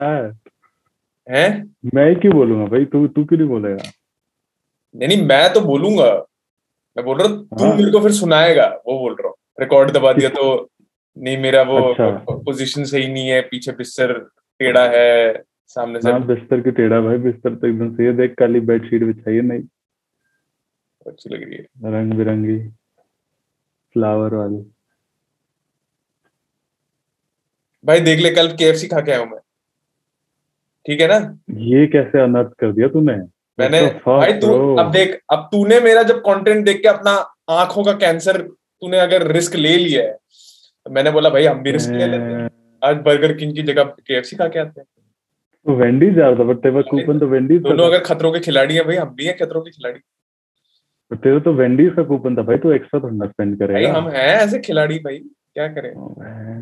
है? मैं क्यों बोलूँगा भाई? तू तू क्यों नहीं बोलेगा? नहीं नहीं मैं तो बोलूँगा। मैं बोल रहा हूँ तू हाँ। मेरे को फिर सुनाएगा वो बोल रहा हूँ। रिकॉर्ड दबा दिया तो नहीं मेरा वो अच्छा। पोजीशन सही नहीं है पीछे बिस्तर टेढ़ा है सामने से। हाँ बिस्तर की टेढ़ा भाई बिस्तर तो एकदम सही है। देख काली बेडशीट बिछाई है नहीं अच्छी लग रही है। रंग बिरंगी फ्लावर वाली। भाई देख ले कल केएफसी खा के आया हूँ मैं। ठीक है ना? ये कैसे अनर्थ कर दिया तूने? मैंने भाई तू अब देख अब तूने मेरा जब कंटेंट देख के अपना आँखों का कैंसर तूने अगर रिस्क ले लिया है तो मैंने बोला भाई हम भी रिस्क ले लेते हैं। आज बर्गर किंग की जगह केएफसी खा के आते हैं। तो वेंडीज जा रहा था बट तेरा कूपन तो वेंडीज दोनों अगर खतरों के खिलाड़ी हैं भाई हम भी हैं खतरों के खिलाड़ी। तेरा तो वेंडीज का कूपन था भाई तू एक्स्ट्रा थोड़ा स्पेंड भाई करेगा हम हैं ऐसे खिलाड़ी भाई क्या करें?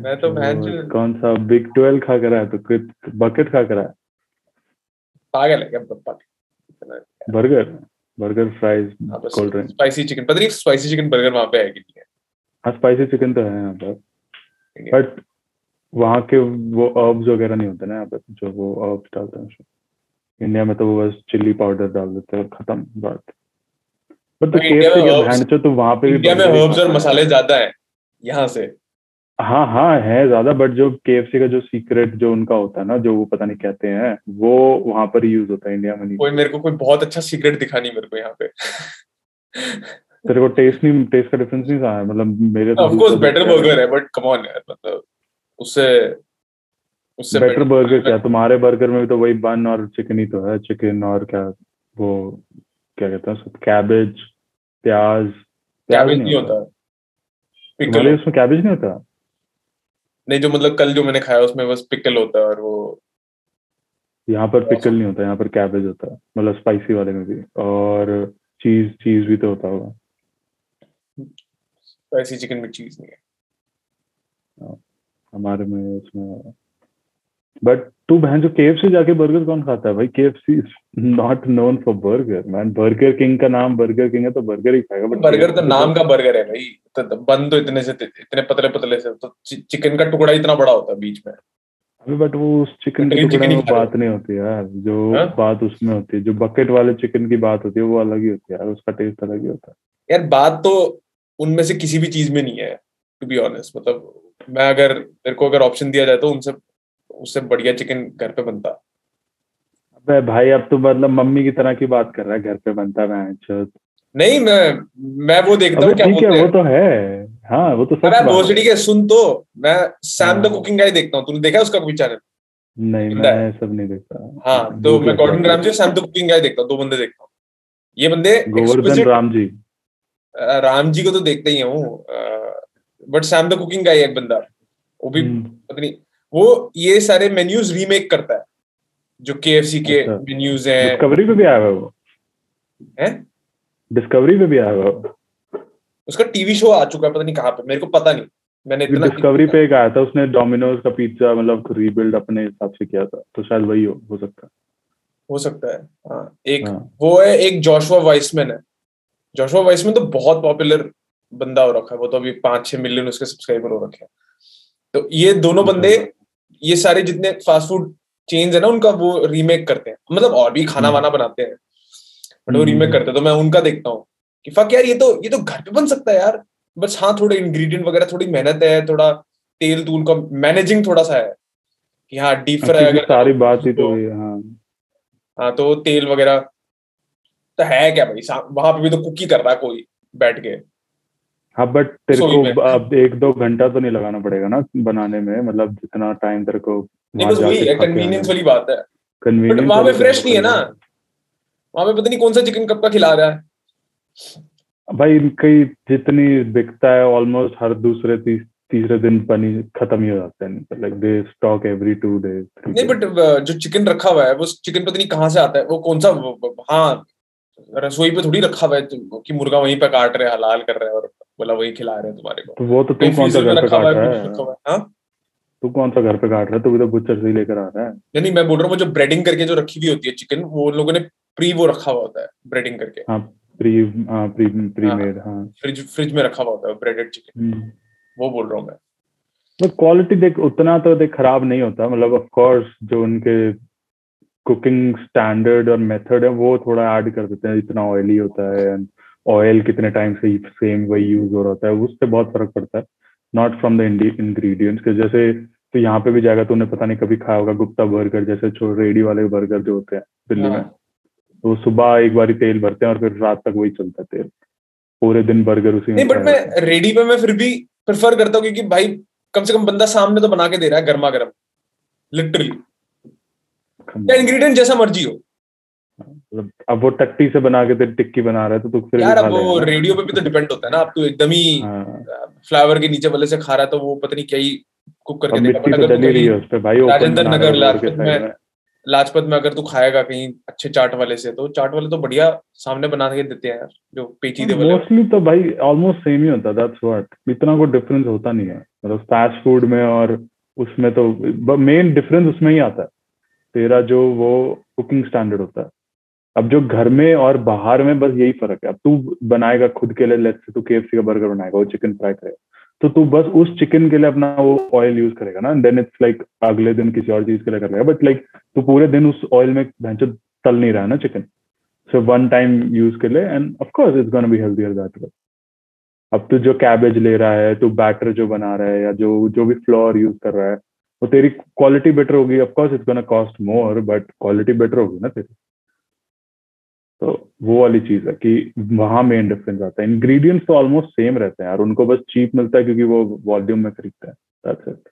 मैं तो चोद। कौन सा बिग ट्वेल्व खा कर आया तो बकेट खा कर आया पागल है क्या? पप्पा burger burger fries cold drink spicy chicken पता नहीं स्पाइसी चिकन बर्गर वहाँ पे है कि नहीं है? हाँ स्पाइसी चिकन तो है यहाँ पर। बट वहाँ के वो अर्ब्स वगैरह नहीं होते ना यहाँ पे जो वो अर्ब्स डालते हैं इंडिया में तो वो बस चिल्ली पाउडर डाल देते हैं और खत्म बात। बट तो केएफसी के चो तो वहाँ पे भी इंडिया में हर्ब्स और मसाले ज़्यादा है यहाँ से। हाँ हाँ है ज़्यादा बट जो केएफसी का जो सीक्रेट जो उनका होता है ना जो वो पता नहीं कहते हैं वो वहाँ पर यूज़ होता है इंडिया में नहीं कोई मेरे को कोई बहुत अच्छा सीक्रेट दिखा नहीं मेरे को यहाँ पे। तेरे को टेस्ट नहीं टेस्ट का डिफरेंस नहीं था? मतलब मेरे ऑफ़ कोर्स बेटर बर्गर है। बट कम ऑन यार मतलब उससे उससे बेटर बर्गर क्या? तुम्हारे बर्गर में भी तो वही बन और चिकन ही तो है चिकन और क्या वो क्या कहते हैं कैबेज प्याज प्याज कैबेज नहीं होता। पिकल तुम्हारे उसमें कैबेज नहीं होता? नहीं जो मतलब कल जो मैंने खाया उसमें बस पिकल होता है और वो यहाँ पर पिकल नहीं होता यहाँ पर कैबेज होता है मतलब स्पाइसी वाले में भी और चीज़ चीज़ भी तो होता होगा। स्पाइसी चिकन में चीज़ नहीं है हमारे में उसमें बट तू बहन जो केएफसी जाके बर्गर कौन खाता है? भाई KFC is not known for burger man Burger King का नाम बर्गर किंग है तो बर्गर ही खाएगा बट बर्गर तो नाम का बर्गर है भाई। तो तो बन तो इतने से इतने पतले पतले से तो चिकन का टुकड़ा इतना बड़ा होता है बीच में। अभी बट वो उस चिकन के टुकड़े में बात नहीं होती यार। जो हाँ? बात उसमें होती है जो बकेट वाले चिकन की बात होती है वो अलग ही होती है यार उसका टेस्ट अलग ही होता है। यार बात तो उनमें से किसी भी चीज़ में नहीं है टू बी ऑनेस्ट मतलब मैं अगर मेरे को अगर ऑप्शन दिया जाए तो उनसे उससे बढ़िया चिकन घर पे बनता। अबे भाई अब तो मतलब मम्मी की तरह की बात कर रहा है घर पे बनता मैं नहीं मैं मैं वो देखता हूँ क्या बोलते है वो तो है। हाँ वो तो सच अरे। भोसड़ी के सुन तो मैं सैम द। कुकिंग गाय देखता हूँ तूने देखा उसका कोई चैनल नहीं मैं सब नहीं देखता हाँ तो मैं Gordon. Ramsay Sam the cooking guy देखता हूँ दो बंदे देखता हूँ। ये बंदे गोवर्धन राम जी राम जी को तो देखते ही हूँ but Sam the cooking guy एक बंदा वो भी हम्म, पता नहीं वो ये सारे मेन्यूज रीमेक करता है जो के अच्छा। मेन्यूज हैं। डिस्कवरी पे भी आया हुआ है वो? हैं? डिस्कवरी पे भी आया हुआ उसका टीवी शो आ चुका है पता नहीं कहाँ पे मेरे को पता नहीं। मैंने इतना डिस्कवरी पे एक आया था उसने डोमिनोज का पिज्जा मतलब रीबिल्ड अपने हिसाब से किया था तो शायद वही हो, हो सकता है। हो सकता है हाँ। एक हाँ। वो है एक जोशुआ वाइसमैन है। जोशुआ वाइसमैन तो बहुत पॉपुलर बंदा हो रखा है वो तो अभी पाँच छह मिलियन उसके सब्सक्राइबर हो रखे हैं। तो ये दोनों अच्छा। बंदे ये सारे जितने फास्ट फ़ूड चेन्स है ना उनका वो रीमेक करते हैं। मतलब और भी खाना हम्म। वाना बनाते हैं। बट वो हम्म। रीमेक करते हैं तो मैं उनका देखता हूँ। कि फक यार ये तो ये तो घर पे बन सकता है यार। बस हाँ थोड़े इंग्रेडिएंट वगैरह थोड़ी मेहनत है थोड़ा तेल तूल का मैनेजिंग थोड़ा सा है। कि हाँ डीप फ्राई अगर सारी बात ही तो तो- हाँ हाँ। तो तेल वगैरह तो है क्या भाई? वहाँ पे भी तो कुकी कर रहा है कोई बैठ के। हाँ बट तेरे को अब एक दो घंटा तो नहीं लगाना पड़ेगा ना बनाने में मतलब जितना टाइम तेरे को कन्वीनियंस वाली बात है। कन्वीनियंस वहाँ पे फ्रेश नहीं है ना। वहाँ पे पता नहीं कौन सा चिकन कब का खिला रहा है। भाई कई जितनी बिकता है ऑलमोस्ट हर दूसरे तीस, तीसरे दिन बनी खत्म ही हो जाते हैं। Like they stock every two days नहीं बट जो चिकन रखा हुआ है वो चिकन पता नहीं कहाँ से आता है। वो कौन सा हाँ रसोई पे थोड़ी रखा हुआ है तो- कि मुर्गा वहीं पे काट रहे हैं हलाल कर रहे हैं और बोला वही खिला रहे हैं तुम्हारे को. तो वो तो तू कहीं कौन सा घर पे काट है रहा है? है हाँ? तू कौन सा घर पे काट रहा है? तू भी तो बुच्चर से ही लेकर आ रहा है। नहीं मैं बोल रहा हूँ जो ब्रेडिंग करके जो रखी हुई होती है चिकन वो लोगों ने प्री वो रखा हुआ होता है ब्रेडिंग करके। हाँ प्री हाँ प्री प्री मेड हाँ। फ्रिज फ्रिज में रखा हुआ होता है ब्रेडेड चिकन हम्म। वो बोल रहा हूँ मैं। क्वालिटी देख उतना तो देख खराब नहीं होता। मतलब ऑफ़ कोर्स जो उनके कुकिंग स्टैंडर्ड और मेथड है वो थोड़ा ऐड कर देते हैं इतना ऑयली होता है एंड ऑयल कितने टाइम से सेम वही यूज़ हो रहा है उससे बहुत फ़र्क पड़ता है। नॉट फ्रॉम द इंग्रेडिएंट्स के जैसे तो यहाँ पे भी जाएगा तो उन्हें पता नहीं कभी खाया होगा गुप्ता बर्गर जैसे रेडी वाले बर्गर जो होते हैं दिल्ली में। हाँ। तो सुबह एक बार तेल भरते हैं और फिर रात तक वही चलता है तेल। पूरे दिन बर्गर उसी में नहीं बट मैं रेडी पे मैं फिर भी प्रेफर करता हूँ क्योंकि भाई कम से कम बंदा सामने तो बना के दे रहा है गर्मा गर्म लिटरली। इंग्रेडिएंट जैसा मर्ज़ी हो। मतलब अब वो टट्टी से बना के तेरी टिक्की बना रहा है तो तू फिर यार अब वो रेडियो पे भी तो डिपेंड होता है ना अब तू एकदम ही हाँ। फ्लावर के नीचे वाले से खा रहा है तो वो पता नहीं क्या ही कुक करके देगा बट तो अगर रही है उस पे भाई राजेंद्र नगर है लाजपत में लाजपत में अगर तू खाएगा कहीं अच्छे चाट वाले से तो चाट वाले तो बढ़िया सामने बना के देते हैं यार जो पेचीदे वाले। मोस्टली तो भाई ऑलमोस्ट सेम ही होता है दैट्स व्हाट इतना कोई डिफरेंस होता नहीं है। मतलब फास्ट फ़ूड में और उसमें तो मेन डिफरेंस उसमें ही आता है। तेरा जो वो कुकिंग स्टैंडर्ड होता है। अब जो घर में और बाहर में बस यही फ़र्क है। अब तू बनाएगा खुद के लिए लेट्स से तू केएफसी का बर्गर बनाएगा, वो चिकन फ्राई करेगा। तो तू बस उस चिकन के लिए अपना वो ऑयल यूज़ करेगा ना देन इट्स लाइक अगले दिन किसी और चीज़ के लिए करेगा बट लाइक तू पूरे दिन उस ऑयल में भैंचो तल नहीं रहा ना chicken so one time use के लिए and of course it's gonna be healthier that way अब तू जो कैबेज ले रहा है, तू बैटर जो बना रहा है, या जो जो भी फ्लोर यूज़ कर रहा है, वो तेरी क्वालिटी बेटर होगी। Of course it's gonna cost more but quality better होगी ना तेरी। तो वो वाली चीज़ है कि वहाँ मेन डिफरेंस आता है। इंग्रेडिएंट्स तो ऑलमोस्ट सेम रहते हैं यार उनको बस चीप मिलता है क्योंकि वो वॉल्यूम में खरीदते हैं that's it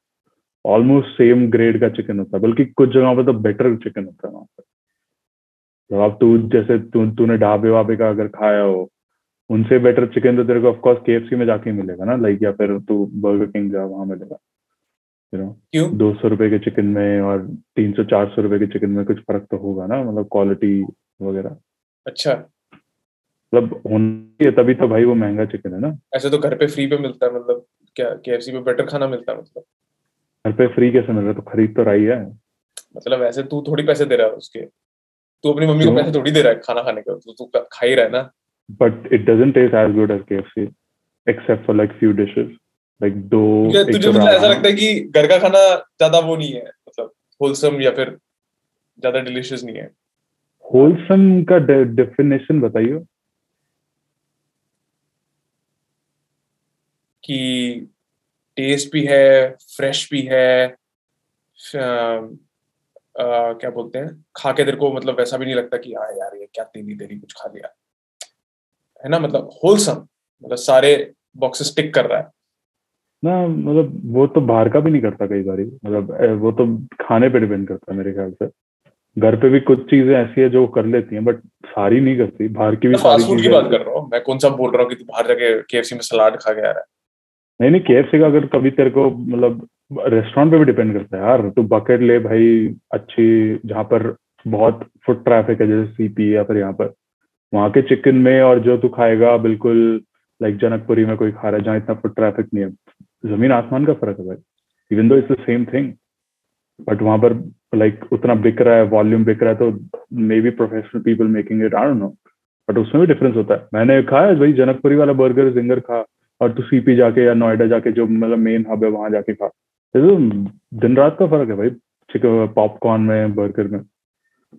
almost same grade का चिकन होता है बल्कि कुछ जगहों पर तो बेटर चिकन होता है वहाँ पे। तो अब तू जैसे तू तूने ढाबे वाबे का अगर खाया हो उनसे बेटर चिकन तो तेरे को ऑफकोर्स केएफसी में जाके मिलेगा ना लाइक या फिर तू बर्गर किंग जा वहाँ मिलेगा। यू नो दो सौ रुपए के चिकन में और तीन सौ चार सौ रुपए के चिकन में कुछ फ़र्क तो होगा ना मतलब क्वालिटी वगैरह। अच्छा। मतलब होनी है तभी तो भाई वो महँगा चिकन है ना। ऐसे तो घर पे फ्री पे मिलता है मतलब क्या केएफसी पे बेटर खाना मिलता है मतलब? घर पे फ्री कैसे मिल रहा है? तो खरीद तो रही है मतलब ऐसे तू थोड़ी पैसे दे रहा है उसके। तू अपनी मम्मी को पैसे थोड़ी दे रहा है खाना खाने के तो तू खा ही रहा है ना। But it doesn't taste as good as KFC except for like few dishes like दो तुझे मतलब ऐसा लगता है कि घर का खाना ज़्यादा वो नहीं है मतलब होलसम या फिर ज़्यादा डिलीशियस नहीं है। होलसम का डेफिनेशन बताइए। कि टेस्ट भी है फ्रेश भी है अ, क्या बोलते हैं खा के तेरे को मतलब वैसा भी नहीं लगता कि हाँ यार ये क्या तेली तेली कुछ खा लिया। है ना मतलब होलसम मतलब सारे बॉक्सेस टिक कर रहा है। ना मतलब वो तो बाहर का भी नहीं करता कई बार। मतलब वो तो खाने पे डिपेंड करता है मेरे ख्याल से। घर पे भी कुछ चीज़ें ऐसी है जो कर लेती हैं बट सारी नहीं करती बाहर की भी सारी की बात कर रहा हूँ मैं कौन सा बोल रहा हूँ कि तू बाहर जाके केएफसी में सलाद खा के आ रहा है? नहीं नहीं केएफसी का अगर कभी तेरे को मतलब रेस्टोरेंट पे भी डिपेंड करता है यार तू बकेट ले भाई अच्छी जहाँ पर बहुत फुट ट्रैफ़िक है जैसे सीपी या फिर यहाँ पर वहाँ के चिकन में और जो तू खाएगा बिल्कुल लाइक जनकपुरी में कोई खा रहा है जहाँ इतना फुट ट्रैफ़िक नहीं है। ज़मीन आसमान का फ़र्क है भाई even though it's the same thing but वहाँ पर लाइक उतना बिक रहा है वॉल्यूम बिक रहा है तो maybe professional people making it I know but उसमें भी डिफरेंस होता है। मैंने खाया भाई जनकपुरी वाला बर्गर जिंगर खा, और तू सीपी जाके या नोएडा जाके, जो मतलब मेन हब है, वहाँ जाके खा। तो दिन रात का फ़र्क है भाई चिकन पॉपकॉर्न में बर्गर में।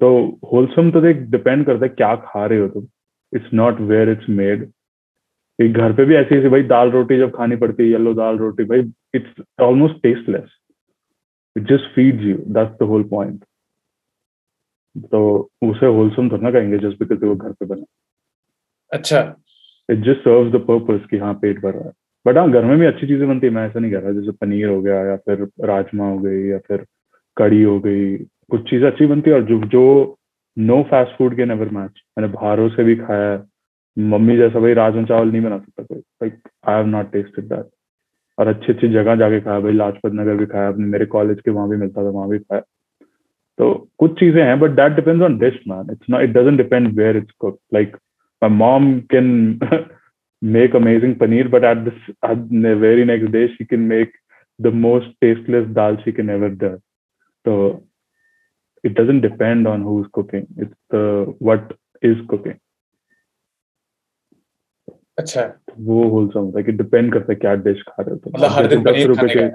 तो होलसम तो देख डिपेंड करता है क्या खा रहे हो तुम। It's not where it's made एक घर पे भी ऐसी ऐसी भाई दाल रोटी जब खानी पड़ती है येलो दाल रोटी, भाई it's almost tasteless it just feeds you that's the whole point तो उसे होलसम थोड़ा ना कहेंगे जस्ट बिकॉज़ वो घर पे बना। अच्छा। It just serves the purpose कि हाँ पेट भर रहा है। बट हाँ घर में भी अच्छी चीज़ें बनती है। मैं ऐसा नहीं कह रहा जैसे पनीर हो गया या फिर राजमा हो गई या फिर कड़ी हो गई। कुछ चीज़ें अच्छी बनती है और जो जो नो फास्ट फ़ूड के नेवर मैच मैंने बाहरों से भी खाया है। मम्मी जैसा भाई राजमा चावल नहीं बना सकता कोई। Like I have not tasted that और अच्छी अच्छी जगह जाके खाया, भाई लाजपत नगर भी खाया, अपने मेरे कॉलेज के वहाँ भी मिलता था, वहाँ भी खाया। तो कुछ चीज़ें हैं but that depends on dish man it's not it doesn't depend where it's cook like my mom can make amazing paneer but at this very next day she can make the most tasteless dal she can ever डर तो it doesn't depend on who is cooking it's what is cooking अच्छा। वो wholesome होता है कि depend करता है क्या डिश खा रहे हो तुम। मतलब हर दिन दस रुपए के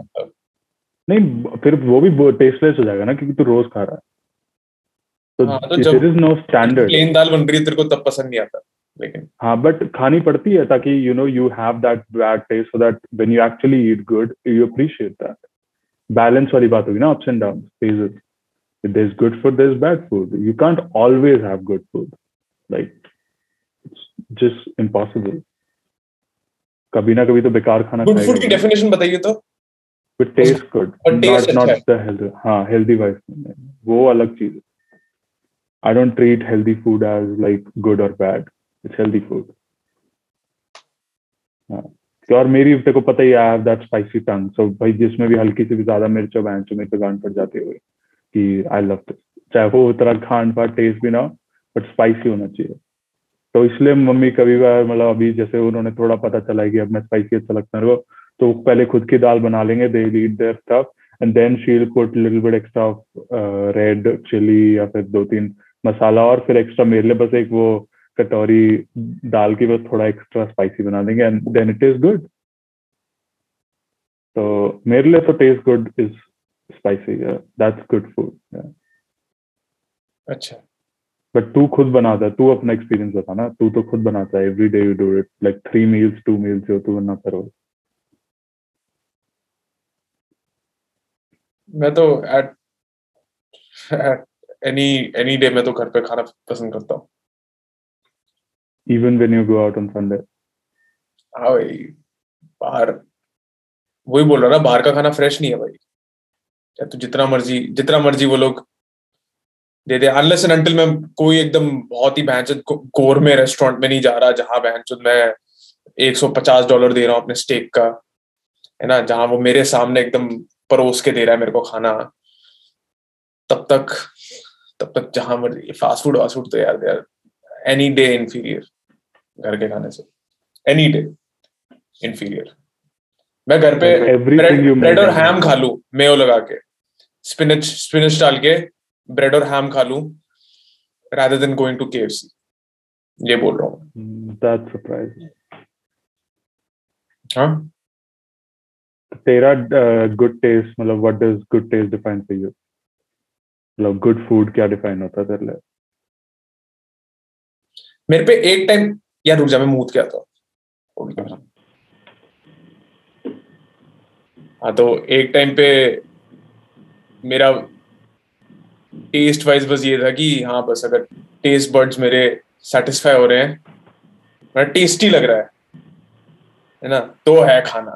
नहीं फिर वो भी टेस्टलेस हो जाएगा ना क्योंकि तू रोज खा रहा है। तो हाँ, तो जब is no standard plain dal बन रही है तेरे को तब पसंद नहीं आता लेकिन हाँ बट खानी पड़ती है ताकि you know you have that bad taste so that when you actually eat good you appreciate that balance वाली बात होगी ना ups and down phases if there's good food there's bad food you can't always have good food like it's just impossible कभी ना कभी तो बेकार खाना गुड फ़ूड की डेफिनेशन बताइए तो। But taste good not not the healthy हाँ। हेल्दी वाइज वो अलग चीज़। है I don't treat healthy food as like good और बैड इट्स हेल्दी फ़ूड और मेरी तेरे को पता ही I have that spicy tongue so भाई जिसमें भी हल्की सी भी ज़्यादा मिर्च और बैंच मेरे पे गांड पड़ जाती हुई कि आई लव दिस चाहे वो उतना खांड पाट टेस्ट भी ना बट स्पाइसी होना चाहिए। तो इसलिए मम्मी कभी बार मतलब अभी जैसे उन्होंने थोड़ा पता चला कि अब मैं स्पाइसी अच्छा लगता है तो पहले खुद की दाल बना लेंगे they eat their stuff and then she'll put little bit extra red chilli या फिर दो तीन मसाला और फिर एक्स्ट्रा मेरे लिए बस एक वो कटोरी दाल की बस थोड़ा एक्स्ट्रा स्पाइसी बना देंगे and then it is good तो मेरे लिए तो taste good is spicy that's good food अच्छा। बट तू खुद बनाता है तू अपना एक्सपीरियंस बता ना तू तो खुद बनाता है every day you do it like three meals two meals जो तू बनाता रोज मैं तो एट एनी एनी डे मैं तो घर पे खाना पसंद करता हूँ। Even when you go out on Sunday हाँ भाई बाहर वही बोल रहा ना बाहर का खाना फ्रेश नहीं है भाई। या तो जितना मर्ज़ी जितना मर्ज़ी वो लोग दे दे अनलेस एंड अंटिल मैं कोई एकदम बहुत ही बहन गोर में रेस्टोरेंट में नहीं जा रहा जहाँ बहन मैं 150 डॉलर दे रहा हूँ अपने स्टेक का है ना जहाँ वो मेरे सामने एकदम परोस के दे रहा है मेरे को खाना तब तक तब तक जहाँ मर्ज़ी फास्ट फ़ूड वास्ट फ़ूड तो यार यार एनी डे इन्फीरियर घर के खाने से एनी डे इन्फीरियर मैं घर पे ब्रेड ब्रेड और हैम खा लू मेयो लगा के स्पिनच स्पिनच डाल के ब्रेड और हैम खा लू rather than going to KFC ये बोल रहा हूँ। सरप्राइजिंग हाँ? तेरा गुड टेस्ट मतलब what does good taste define for you मतलब गुड फ़ूड क्या डिफाइन होता है तेरे लिए? मेरे पे एक टाइम यार रुक जा मैं मूत क्या था हाँ। तो एक टाइम पे मेरा टेस्ट वाइज बस ये था कि हाँ बस अगर टेस्ट बर्ड्स मेरे सेटिस्फाई हो रहे हैं मेरा टेस्टी लग रहा है है ना? तो है खाना।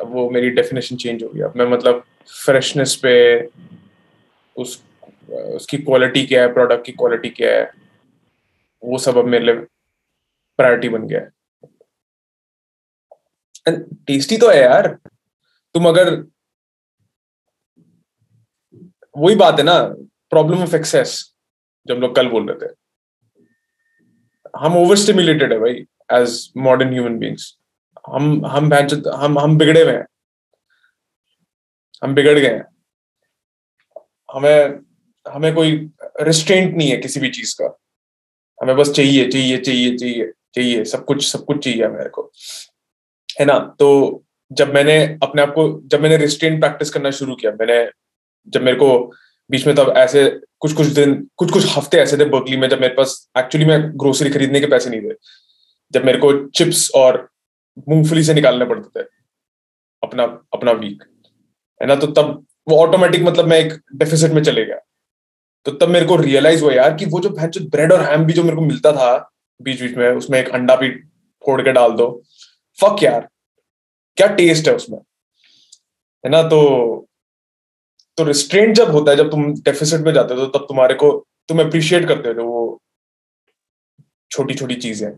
अब वो मेरी डेफिनेशन चेंज हो गई। अब मैं मतलब फ्रेशनेस पे उस उसकी क्वालिटी क्या है प्रोडक्ट की क्वालिटी क्या है वो सब अब मेरे लिए प्रायोरिटी बन गया है। टेस्टी तो है यार। तुम अगर वही बात है ना प्रॉब्लम ऑफ़ एक्सेस जब लोग कल बोल रहे थे। हम ओवर स्टिमुलेटेड है भाई एज मॉडर्न ह्यूमन बींग्स हम हम हम हम बिगड़े हुए हैं। हम बिगड़ गए हैं। हमें हमें कोई रिस्ट्रेंट नहीं है किसी भी चीज़ का। हमें बस चाहिए चाहिए चाहिए चाहिए चाहिए, सब कुछ सब कुछ चाहिए मेरे को। है ना? तो जब मैंने अपने आप को, जब मैंने रिस्ट्रेंट प्रैक्टिस करना शुरू किया, मैंने जब मेरे को बीच में तब ऐसे कुछ कुछ दिन, कुछ कुछ हफ़्ते ऐसे थे बर्कली में जब मेरे पास एक्चुअली मैं ग्रोसरी खरीदने के पैसे नहीं थे। जब मेरे को चिप्स और मूंगफली से निकालने पड़ते थे अपना अपना वीक है ना? तो तब वो ऑटोमेटिक मतलब मैं एक डेफिसिट में चले गया। तो तब मेरे को रियलाइज़ हुआ यार कि वो जो ब्रेड और हैम भी जो मेरे को मिलता था बीच बीच में, उसमें एक अंडा भी फोड़ के डाल दो। फक यार, क्या टेस्ट है उसमें, है ना? तो तो रिस्ट्रेंट जब होता है जब तुम डेफिसिट में जाते हो तो तब तुम्हारे को तुम अप्रिशिएट करते हो वो छोटी छोटी चीज़ें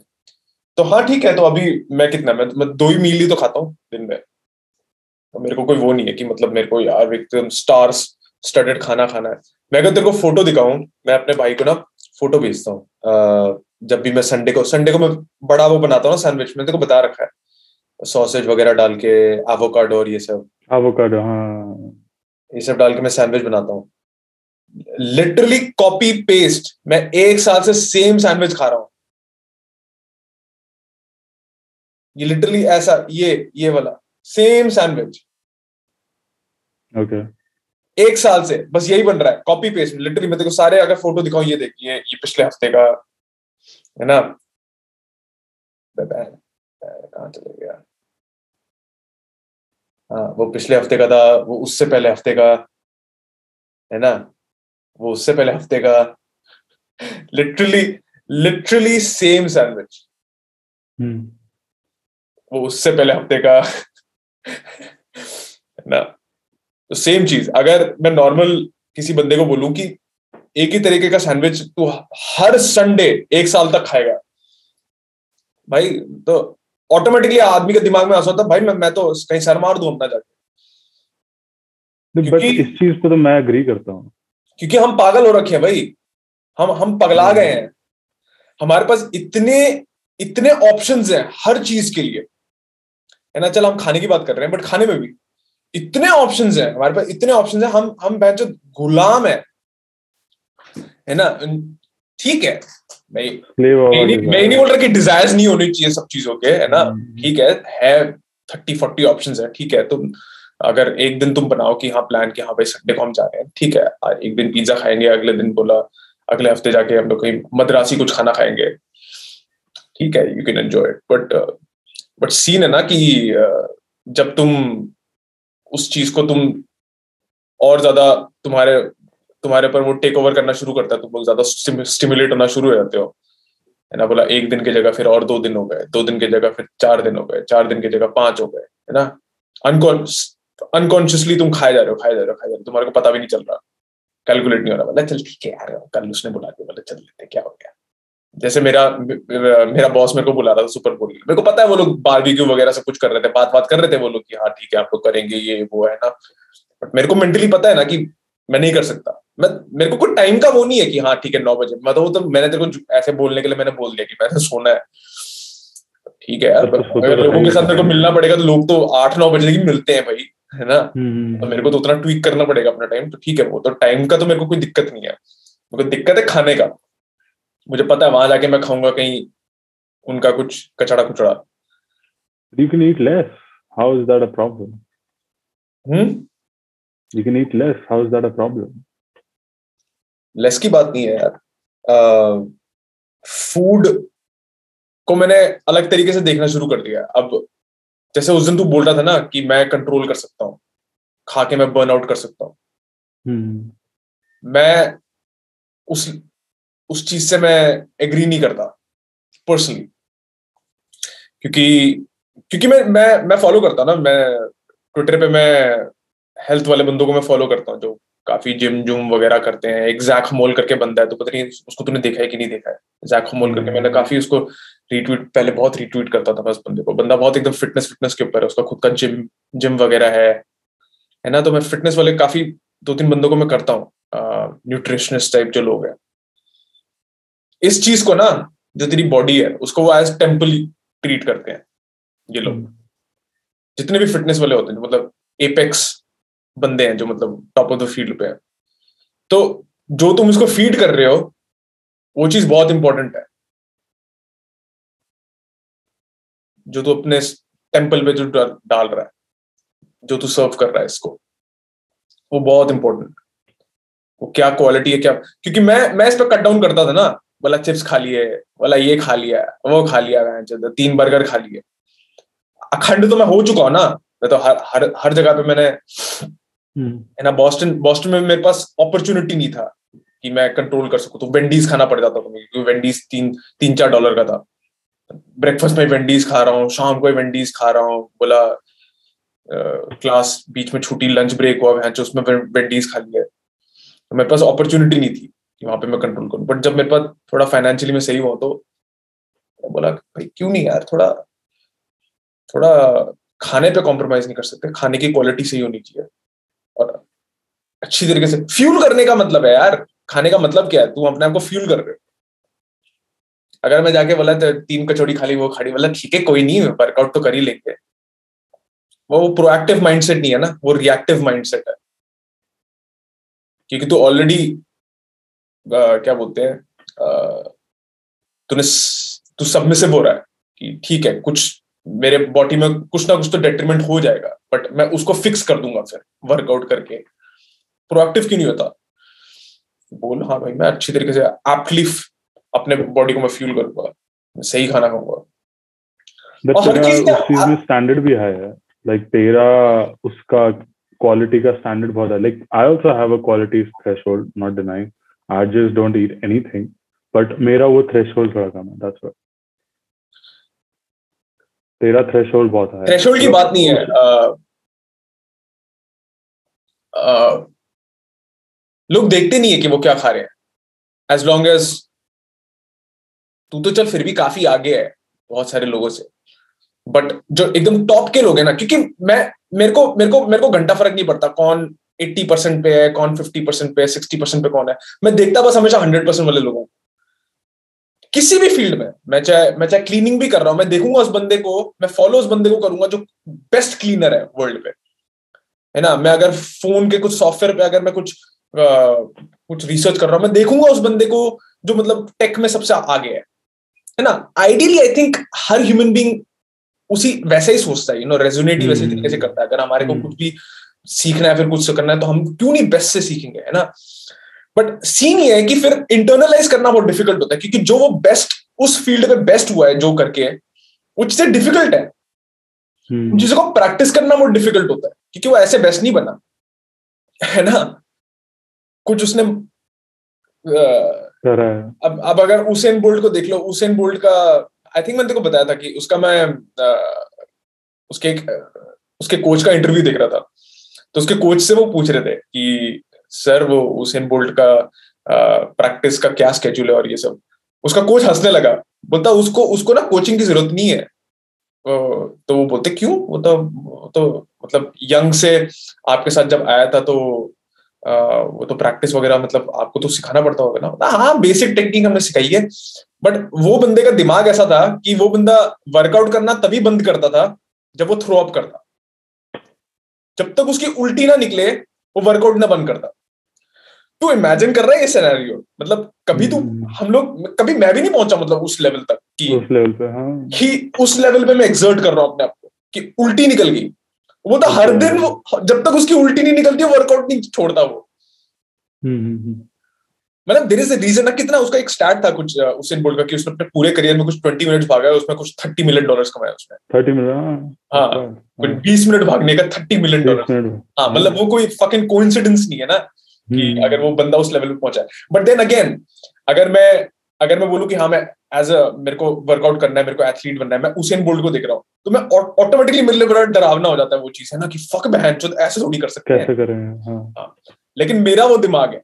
तो हाँ ठीक है तो अभी मैं कितना मैं, मैं दो ही मील ही तो खाता हूँ दिन में। तो मेरे को कोई वो नहीं है कि मतलब मेरे को यार एकदम स्टार्स स्टडेड खाना खाना है। मैं अगर तेरे को फ़ोटो दिखाऊँ मैं अपने भाई को ना फ़ोटो भेजता हूँ। जब भी मैं संडे को संडे को मैं बड़ा वो बनाता हूँ ना सैंडविच में तेरे को बता रखा है। सॉसेज वगैरह डाल के एवोकाडो और ये सब। एवोकाडो हाँ। ये सब डाल के मैं सैंडविच बनाता हूँ। लिटरली कॉपी पेस्ट मैं एक साल से सेम सैंडविच खा रहा हूँ। ये लिटरली ऐसा ये ये वाला सेम सैंडविच ओके एक साल से बस यही बन रहा है कॉपी पेस्ट लिटरली मैं देखो सारे अगर फ़ोटो दिखाऊँ ये देखिए ये पिछले हफ़्ते का है ना? कहाँ चले गया? वो पिछले हफ़्ते का था वो उससे पहले हफ़्ते का है ना? वो उससे पहले हफ़्ते का। लिटरली लिटरली सेम सैंडविच वो उससे पहले हफ़्ते का ना? तो सेम चीज़। अगर मैं नॉर्मल किसी बंदे को बोलूँ कि एक ही तरीके का सैंडविच तू हर संडे एक साल तक खाएगा। भाई तो ऑटोमेटिकली आदमी के दिमाग में ऐसा होता भाई मैं मैं तो कहीं सर मार दू अपना जाके। इस चीज़ पे तो मैं अग्री करता हूँ। क्योंकि हम पागल हो रखे हैं भाई। हम हम पगला गए हैं। हमारे पास इतने इतने ऑप्शंस हैं हर चीज़ के लिए। है ना चल हम खाने की बात कर रहे हैं बट खाने में भी। इतने ऑप्शन हैं हमारे पास इतने ऑप्शन हैं हम हम गुलाम है। है ना ठीक है। मैं मैं नहीं बोल रहा कि डिजायर्स नहीं होनी चाहिए सब चीज़ों के है ना? हम्म। ठीक है है थर्टी फोर्टी ऑप्शन है ठीक है? तुम अगर एक दिन तुम बनाओ कि हाँ प्लान कि हाँ भाई संडे को हम जा रहे हैं ठीक है? एक दिन पिज्जा खाएँगे अगले दिन बोला अगले हफ़्ते जाके हम लोग कहीं मद्रासी कुछ खाना खाएँगे। ठीक है you can enjoy it but but scene है ना कि uh, जब तुम उस चीज़ को तुम और ज़्यादा तुम्हारे तुम्हारे पर वो टेक ओवर करना शुरू करता है, तुम लोग ज़्यादा स्टिमुलेट होना शुरू हो जाते हो। है ना, बोला एक दिन की जगह फिर और दो दिन हो गए, दो दिन की जगह फिर चार दिन हो गए, चार दिन की जगह पाँच हो गए, है ना? अनकॉन्शियसली तुम खाए जा रहे हो, खाए जा रहे हो, खाए जा रहे हो, तुम्हारे को पता भी नहीं चल रहा। कैलकुलेट नहीं हो रहा, बोला चल ठीक है यार, कल उसने बुला दिया बोला चल लेते क्या हो गया? जैसे मेरा मेरा बॉस मेरे को बुला रहा था सुपर बोल मेरे को पता है वो लोग बारबेक्यू वगैरह सब कुछ कर रहे थे, बात बात कर रहे थे वो लोग कि हाँ ठीक है, आप लोग करेंगे ये, वो, है ना? बट मेरे को मेंटली पता है ना कि मैं नहीं कर सकता। मैं मेरे को कोई टाइम का वो नहीं है कि हाँ ठीक है नौ बजे मैं तो, तो मैंने तेरे को ऐसे बोलने के लिए मैंने बोल दिया कि मैंने सोना है ठीक है यार अगर लोगों के साथ मेरे को मिलना पड़ेगा तो लोग तो आठ नौ बजे ही मिलते हैं भाई है ना हम्म। तो मेरे को तो उतना ट्वीक करना पड़ेगा अपना टाइम तो ठीक है वो तो टाइम का तो मेरे को कोई दिक्कत नहीं है मेरे को दिक्कत है खाने का मुझे पता है वहाँ जाके मैं खाऊँगा कहीं उनका कुछ कचड़ा कुचड़ा You can eat less. How is that a problem? Hmm? You can eat less. How is that a problem? लेस की बात नहीं है यार। फ़ूड को मैंने अलग तरीके से देखना शुरू कर दिया। अब जैसे उस दिन तू बोल रहा था ना कि मैं कंट्रोल कर सकता हूँ खा के मैं बर्न आउट कर सकता हूँ। hmm. मैं उस उस चीज़ से मैं एग्री नहीं करता पर्सनली क्योंकि क्योंकि मैं मैं मैं फॉलो करता हूँ ना मैं ट्विटर पे मैं हेल्थ वाले बंदों को मैं फॉलो करता हूँ जो काफ़ी जिम जुम वगैरह करते हैं एक जैक मोल करके बंदा है तो पता नहीं उसको तूने देखा है कि नहीं देखा है? जैक मोल करके मैंने काफ़ी उसको रीट्वीट पहले बहुत रीट्वीट करता था बस बंदे को। बंदा बहुत एकदम फिटनेस फिटनेस के ऊपर है उसका खुद का जिम जिम वगैरह है। है ना? तो मैं फिटनेस वाले काफ़ी दो तीन बंदों को मैं करता हूँ। न्यूट्रिशनिस्ट टाइप जो लोग हैं। इस चीज़ को ना जो तेरी बॉडी है उसको वो एज टेंपल ट्रीट करते हैं ये लोग। हम्म। जितने भी फिटनेस वाले होते हैं मतलब एपेक्स बंदे हैं जो मतलब टॉप ऑफ़ द फ़ील्ड पे है। तो जो तुम इसको फ़ीड कर रहे हो, वो चीज़ बहुत इंपॉर्टेंट है। जो तू अपने टेंपल पे जो डाल रहा है, जो तू सर्व कर रहा है इसको, वो बहुत इंपॉर्टेंट वो क्या क्वालिटी है, क्या, क्योंकि मैं मैं इस पर कट डाउन करता था ना बोला चिप्स खा लिए बोला ये खा लिया, वो खा लिया, तीन बर्गर खा लिए। अखंड तो मैं हो चुका हूँ ना, मैं तो हर हर हर जगह पे मैंने। है ना बॉस्टन बॉस्टन में मेरे पास अपॉर्चुनिटी नहीं था कि मैं कंट्रोल कर सकूँ। तो वेंडीज खाना पड़ जाता था क्योंकि वेंडीज तीन तीन चार डॉलर का था। ब्रेकफास्ट में वेंडीज खा रहा हूँ, शाम को वेंडीज खा रहा हूँ, बोला क्लास बीच में छुट्टी लंच ब्रेक हुआ है उसमें वेंडीज खा लिया। तो मेरे पास अपॉर्चुनिटी नहीं थी कि वहाँ पे मैं कंट्रोल करूँ। बट जब मेरे पास थोड़ा फाइनेंशियली में सही हुआ तो बोला, भाई, क्यों नहीं यार, थोड़ा थोड़ा खाने पे कॉम्प्रोमाइज नहीं कर सकते। खाने की क्वालिटी सही होनी चाहिए। अच्छी तरीके से। फ्यूल करने का मतलब है यार। खाने का मतलब क्या है? तुम अपने आप को फ्यूल कर रहे हो। अगर मैं जाके बोला तो तीन कचौड़ी खाली वो खाली बोला, ठीक है, कोई नहीं वर्कआउट तो कर ही लेंगे। वो प्रोएक्टिव माइंडसेट नहीं है ना, वो रिएक्टिव माइंडसेट है। क्योंकि तू ऑलरेडी क्या बोलते हैं तूने तू सबमिसिव हो रहा है कि ठीक है, कुछ मेरे बॉडी में कुछ ना कुछ तो डेट्रीमेंट हो जाएगा बट मैं उसको फिक्स कर दूँगा फिर वर्कआउट करके। प्रोएक्टिव क्यों नहीं होता? बोल हाँ भाई मैं अच्छी तरीके से एप्टली अपने बॉडी को मैं फ्यूल करूँगा सही खाना खाऊँगा। चीज़ में स्टैंडर्ड भी है लाइक तेरा उसका क्वालिटी का स्टैंडर्ड बहुत है। Like I also have a quality threshold not denying I just don't eat anything but मेरा वो थ्रेशोल्ड थोड़ा कम है दैट्स व्हाट तेरा थ्रेशोल्ड बहुत है। थ्रेशोल्ड की बात नहीं है लोग देखते नहीं है कि वो क्या खा रहे हैं। एज लॉन्ग एज तू तो चल, फिर भी काफ़ी आगे है, बहुत सारे लोगों से। बट जो एकदम टॉप के लोग हैं ना, क्योंकि मैं, मेरे को मेरे को मेरे को घंटा फ़र्क नहीं पड़ता कौन एट्टी परसेंट पे है, कौन फिफ्टी परसेंट पे है सिक्सटी परसेंट पे कौन है। मैं देखता बस हमेशा हंड्रेड परसेंट वाले लोगों किसी भी फ़ील्ड में, मैं चाहे मैं चाहे क्लीनिंग भी कर रहा हूँ, मैं देखूँगा उस बंदे को, मैं फॉलो उस बंदे को करूँगा जो बेस्ट क्लीनर है वर्ल्ड पे। है ना? मैं अगर फ़ोन के कुछ सॉफ्टवेयर पे, अगर मैं कुछ कुछ रिसर्च कर रहा हूँ। मैं देखूँगा उस बंदे को जो मतलब टेक में सबसे आगे है। है ना? आइडियली आई थिंक हर ह्यूमन बींग उसी वैसे ही सोचता है यू नो रेजोनेट ही वैसे तरीके से करता है। अगर हमारे को हम्म। कुछ भी सीखना है फिर कुछ करना है तो हम क्यों नहीं बेस्ट से सीखेंगे है ना? बट सीन ये है कि फिर इंटरनलाइज करना बहुत डिफ़िकल्ट होता है क्योंकि जो वो बेस्ट उस फ़ील्ड में बेस्ट हुआ है जो करके है वो चीज़ें डिफ़िकल्ट है। हम्म। जिसको प्रैक्टिस करना बहुत डिफ़िकल्ट होता है क्योंकि वो ऐसे बेस्ट नहीं बना। है ना? कुछ उसने अब अब अगर उसेन बोल्ट को देख लो उसेन बोल्ट का आई थिंक मैंने तेको बताया था कि उसका मैं आ, उसके उसके कोच का इंटरव्यू देख रहा था। तो उसके कोच से वो पूछ रहे थे कि सर वो उसेन बोल्ट का प्रैक्टिस का क्या स्केड्यूल है और ये सब? उसका कोच हंसने लगा। बोलता उसको उसको ना कोचिंग की ज़रूरत नहीं है। तो वो बोलते क्यों? वो तो तो मतलब यंग से आपके साथ जब आया था तो वो तो प्रैक्टिस वगैरह मतलब आपको तो सिखाना पड़ता होगा ना। हाँ बेसिक टेक्निक हमने सिखाई है बट वो बंदे का दिमाग ऐसा था कि वो बंदा वर्कआउट करना तभी बंद करता था जब वो थ्रो अप करता। जब तक उसकी उल्टी ना निकले वो वर्कआउट ना बंद करता। तू इमेजिन कर रहा है ये सिनेरियो मतलब कभी तू हम्म। हम लोग कभी मैं भी नहीं पहुँचा मतलब उस लेवल तक कि उस लेवल पे हाँ। कि उस लेवल पे मैं एक्सर्ट कर रहा हूँ अपने आप को कि उल्टी निकल गई। वो तो हर दिन वो जब तक उसकी उल्टी नहीं निकलती वर्कआउट नहीं छोड़ता वो। हम्म, हम्म, हम्म। मतलब देर इज़ रीजन ना कितना उसका एक स्टार्ट था कुछ उसेन बोल्ट का कि उसने अपने पूरे करियर में कुछ ट्वेंटी मिनट्स भागा है उसमें कुछ थर्टी मिलियन डॉलर कमाया उसने। थर्टी मिलियन हाँ हाँ। बीस मिनट भागने का थर्टी मिलियन डॉलर हाँ मतलब वो कोई फकिंग कोइंसिडेंस नहीं है ना कि अगर वो बंदा उस लेवल पे पहुँचा है। बट देन अगेन अगर मैं अगर मैं बोलूँ कि हाँ मैं एज अ मेरे को वर्कआउट करना है मेरे को एथलीट बनना है मैं उसेन बोल्ट को देख रहा हूँ। तो मैं ऑटोमेटिकली मेरे लिए बड़ा डरावना हो जाता है वो चीज़ है ना कि फक बहन चो ऐसे थोड़ी कर सकते कैसे करें हाँ।, हाँ लेकिन मेरा वो दिमाग है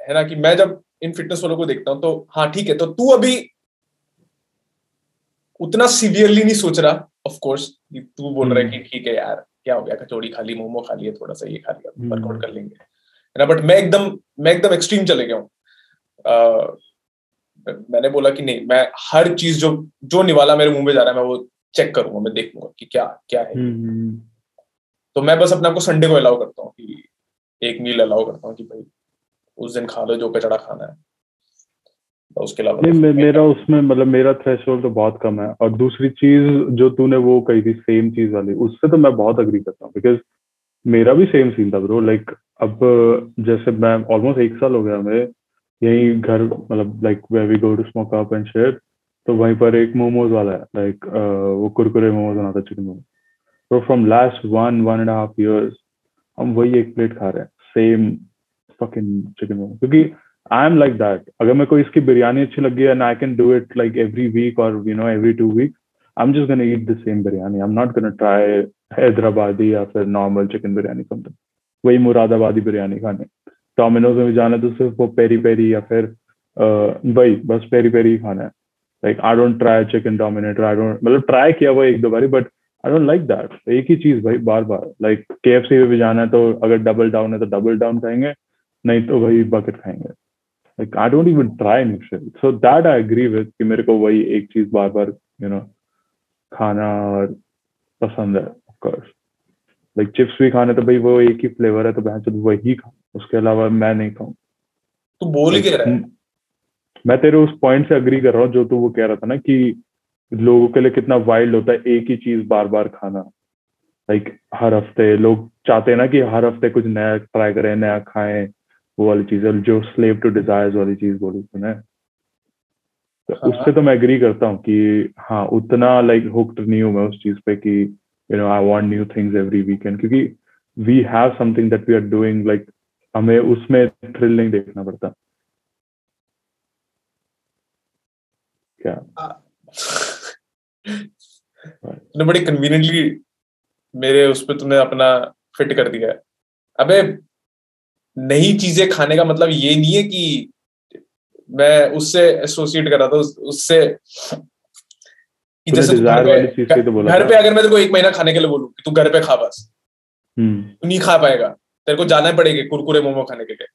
है ना कि मैं जब इन फिटनेस वालों को देखता हूँ तो हाँ ठीक है तो तू अभी उतना सीवियरली नहीं सोच रहा ऑफ़ कोर्स तू बोल रहा है कि हम्म। ठीक है यार क्या हो गया कचौड़ी खा ली मोमो खा लिया थोड़ा सा ये खा लिया वर्कआउट हम्म। कर लेंगे है ना बट मैं एकदम मैं एकदम एक्सट्रीम चले गया हूँ मैंने बोला कि नहीं मैं हर चीज़ जो जो निवाला मेरे मुँह में जा रहा है मैं वो चेक करूँगा मैं देखूँगा कि क्या क्या है। हम्म, तो मैं बस अपने आपको संडे को अलाउ करता हूँ कि एक मील अलाउ करता हूँ कि भाई उस दिन खा लो जो कचड़ा खाना है। उसके अलावा नहीं मे, मेरा उसमें मतलब मेरा थ्रेशोल्ड तो बहुत कम है। और दूसरी चीज़ जो तूने वो कही थी सेम चीज़ वाली उससे तो मैं बहुत अग्री करता हूँ। बिकॉज़ मेरा भी सेम सीन था ब्रो लाइक अब जैसे मैं ऑलमोस्ट एक साल हो गया हमें यही घर मतलब like way we go to smoke up and share तो वहीं पर एक मोमोज वाला है लाइक वो कुरकुरे मोमोज बनाता चिकन मोमोज। तो from last one one and half years हम वही एक प्लेट खा रहे हैं सेम फकिंग चिकन मोमो क्योंकि आई एम लाइक दैट अगर मैं कोई इसकी बिरयानी अच्छी लगी and I can do it like every week और you know every two week I am just gonna eat the same biryani I am not gonna try Hyderabadi या फिर normal chicken biryani something वही मुरादाबादी बिरयानी खाने। डोमिनोज में भी जाना तो सिर्फ़ वो पेरी पेरी या फिर वही, बस पेरी पेरी ही खाना है। Like I don't try chicken dominator I don't मतलब ट्राई किया हुआ एक दो बारी but I don't like that एक ही चीज़ भाई बार बार लाइक के एफ़ सी में भी जाना है तो अगर डबल डाउन है तो डबल डाउन खाएँगे नहीं तो वही बकेट खाएँगे। Like I don't even try shit so that I agree with कि मेरे को वही एक चीज़ बार बार यू नो खाना और पसंद है ऑफकोर्स लाइक चिप्स भी खाने तो भाई वो एक ही फ्लेवर है तो मैं वही खाऊं। उसके अलावा मैं नहीं खाऊं। तू बोल क्या रहा है? मैं तेरे उस पॉइंट से अग्री कर रहा हूँ जो तू वो कह रहा था ना कि लोगों के लिए कितना वाइल्ड होता है एक ही चीज़ बार बार खाना। लाइक like, हर हफ़्ते लोग चाहते हैं ना कि हर हफ़्ते कुछ नया ट्राई करें नया खाएँ वो वाली चीज़ जो स्लेव टू डिजायर्स वाली चीज़ बोली तुमने तो हाँ. उससे तो मैं एग्री करता हूँ कि हाँ उतना लाइक हुक्ड नहीं हूँ मैं उस चीज़ पे कि you know I want new things every weekend क्योंकि we have something that we are doing like हमें उसमें थ्रिल नहीं देखना पड़ता। क्या? तुमने बड़ी कन्वीनियंटली मेरे उस पर तुमने अपना फिट कर दिया है। अबे नई चीज़ें खाने का मतलब ये नहीं है कि मैं उससे एसोसिएट कर रहा था उससे कि जैसे तो घर पे अगर मैं तेरे को एक महीना खाने के लिए बोलूँ तू घर पे खा बस हम्म। तू नहीं खा पाएगा तेरे को जाना पड़ेगा कुरकुरे मोमो खाने के लिए।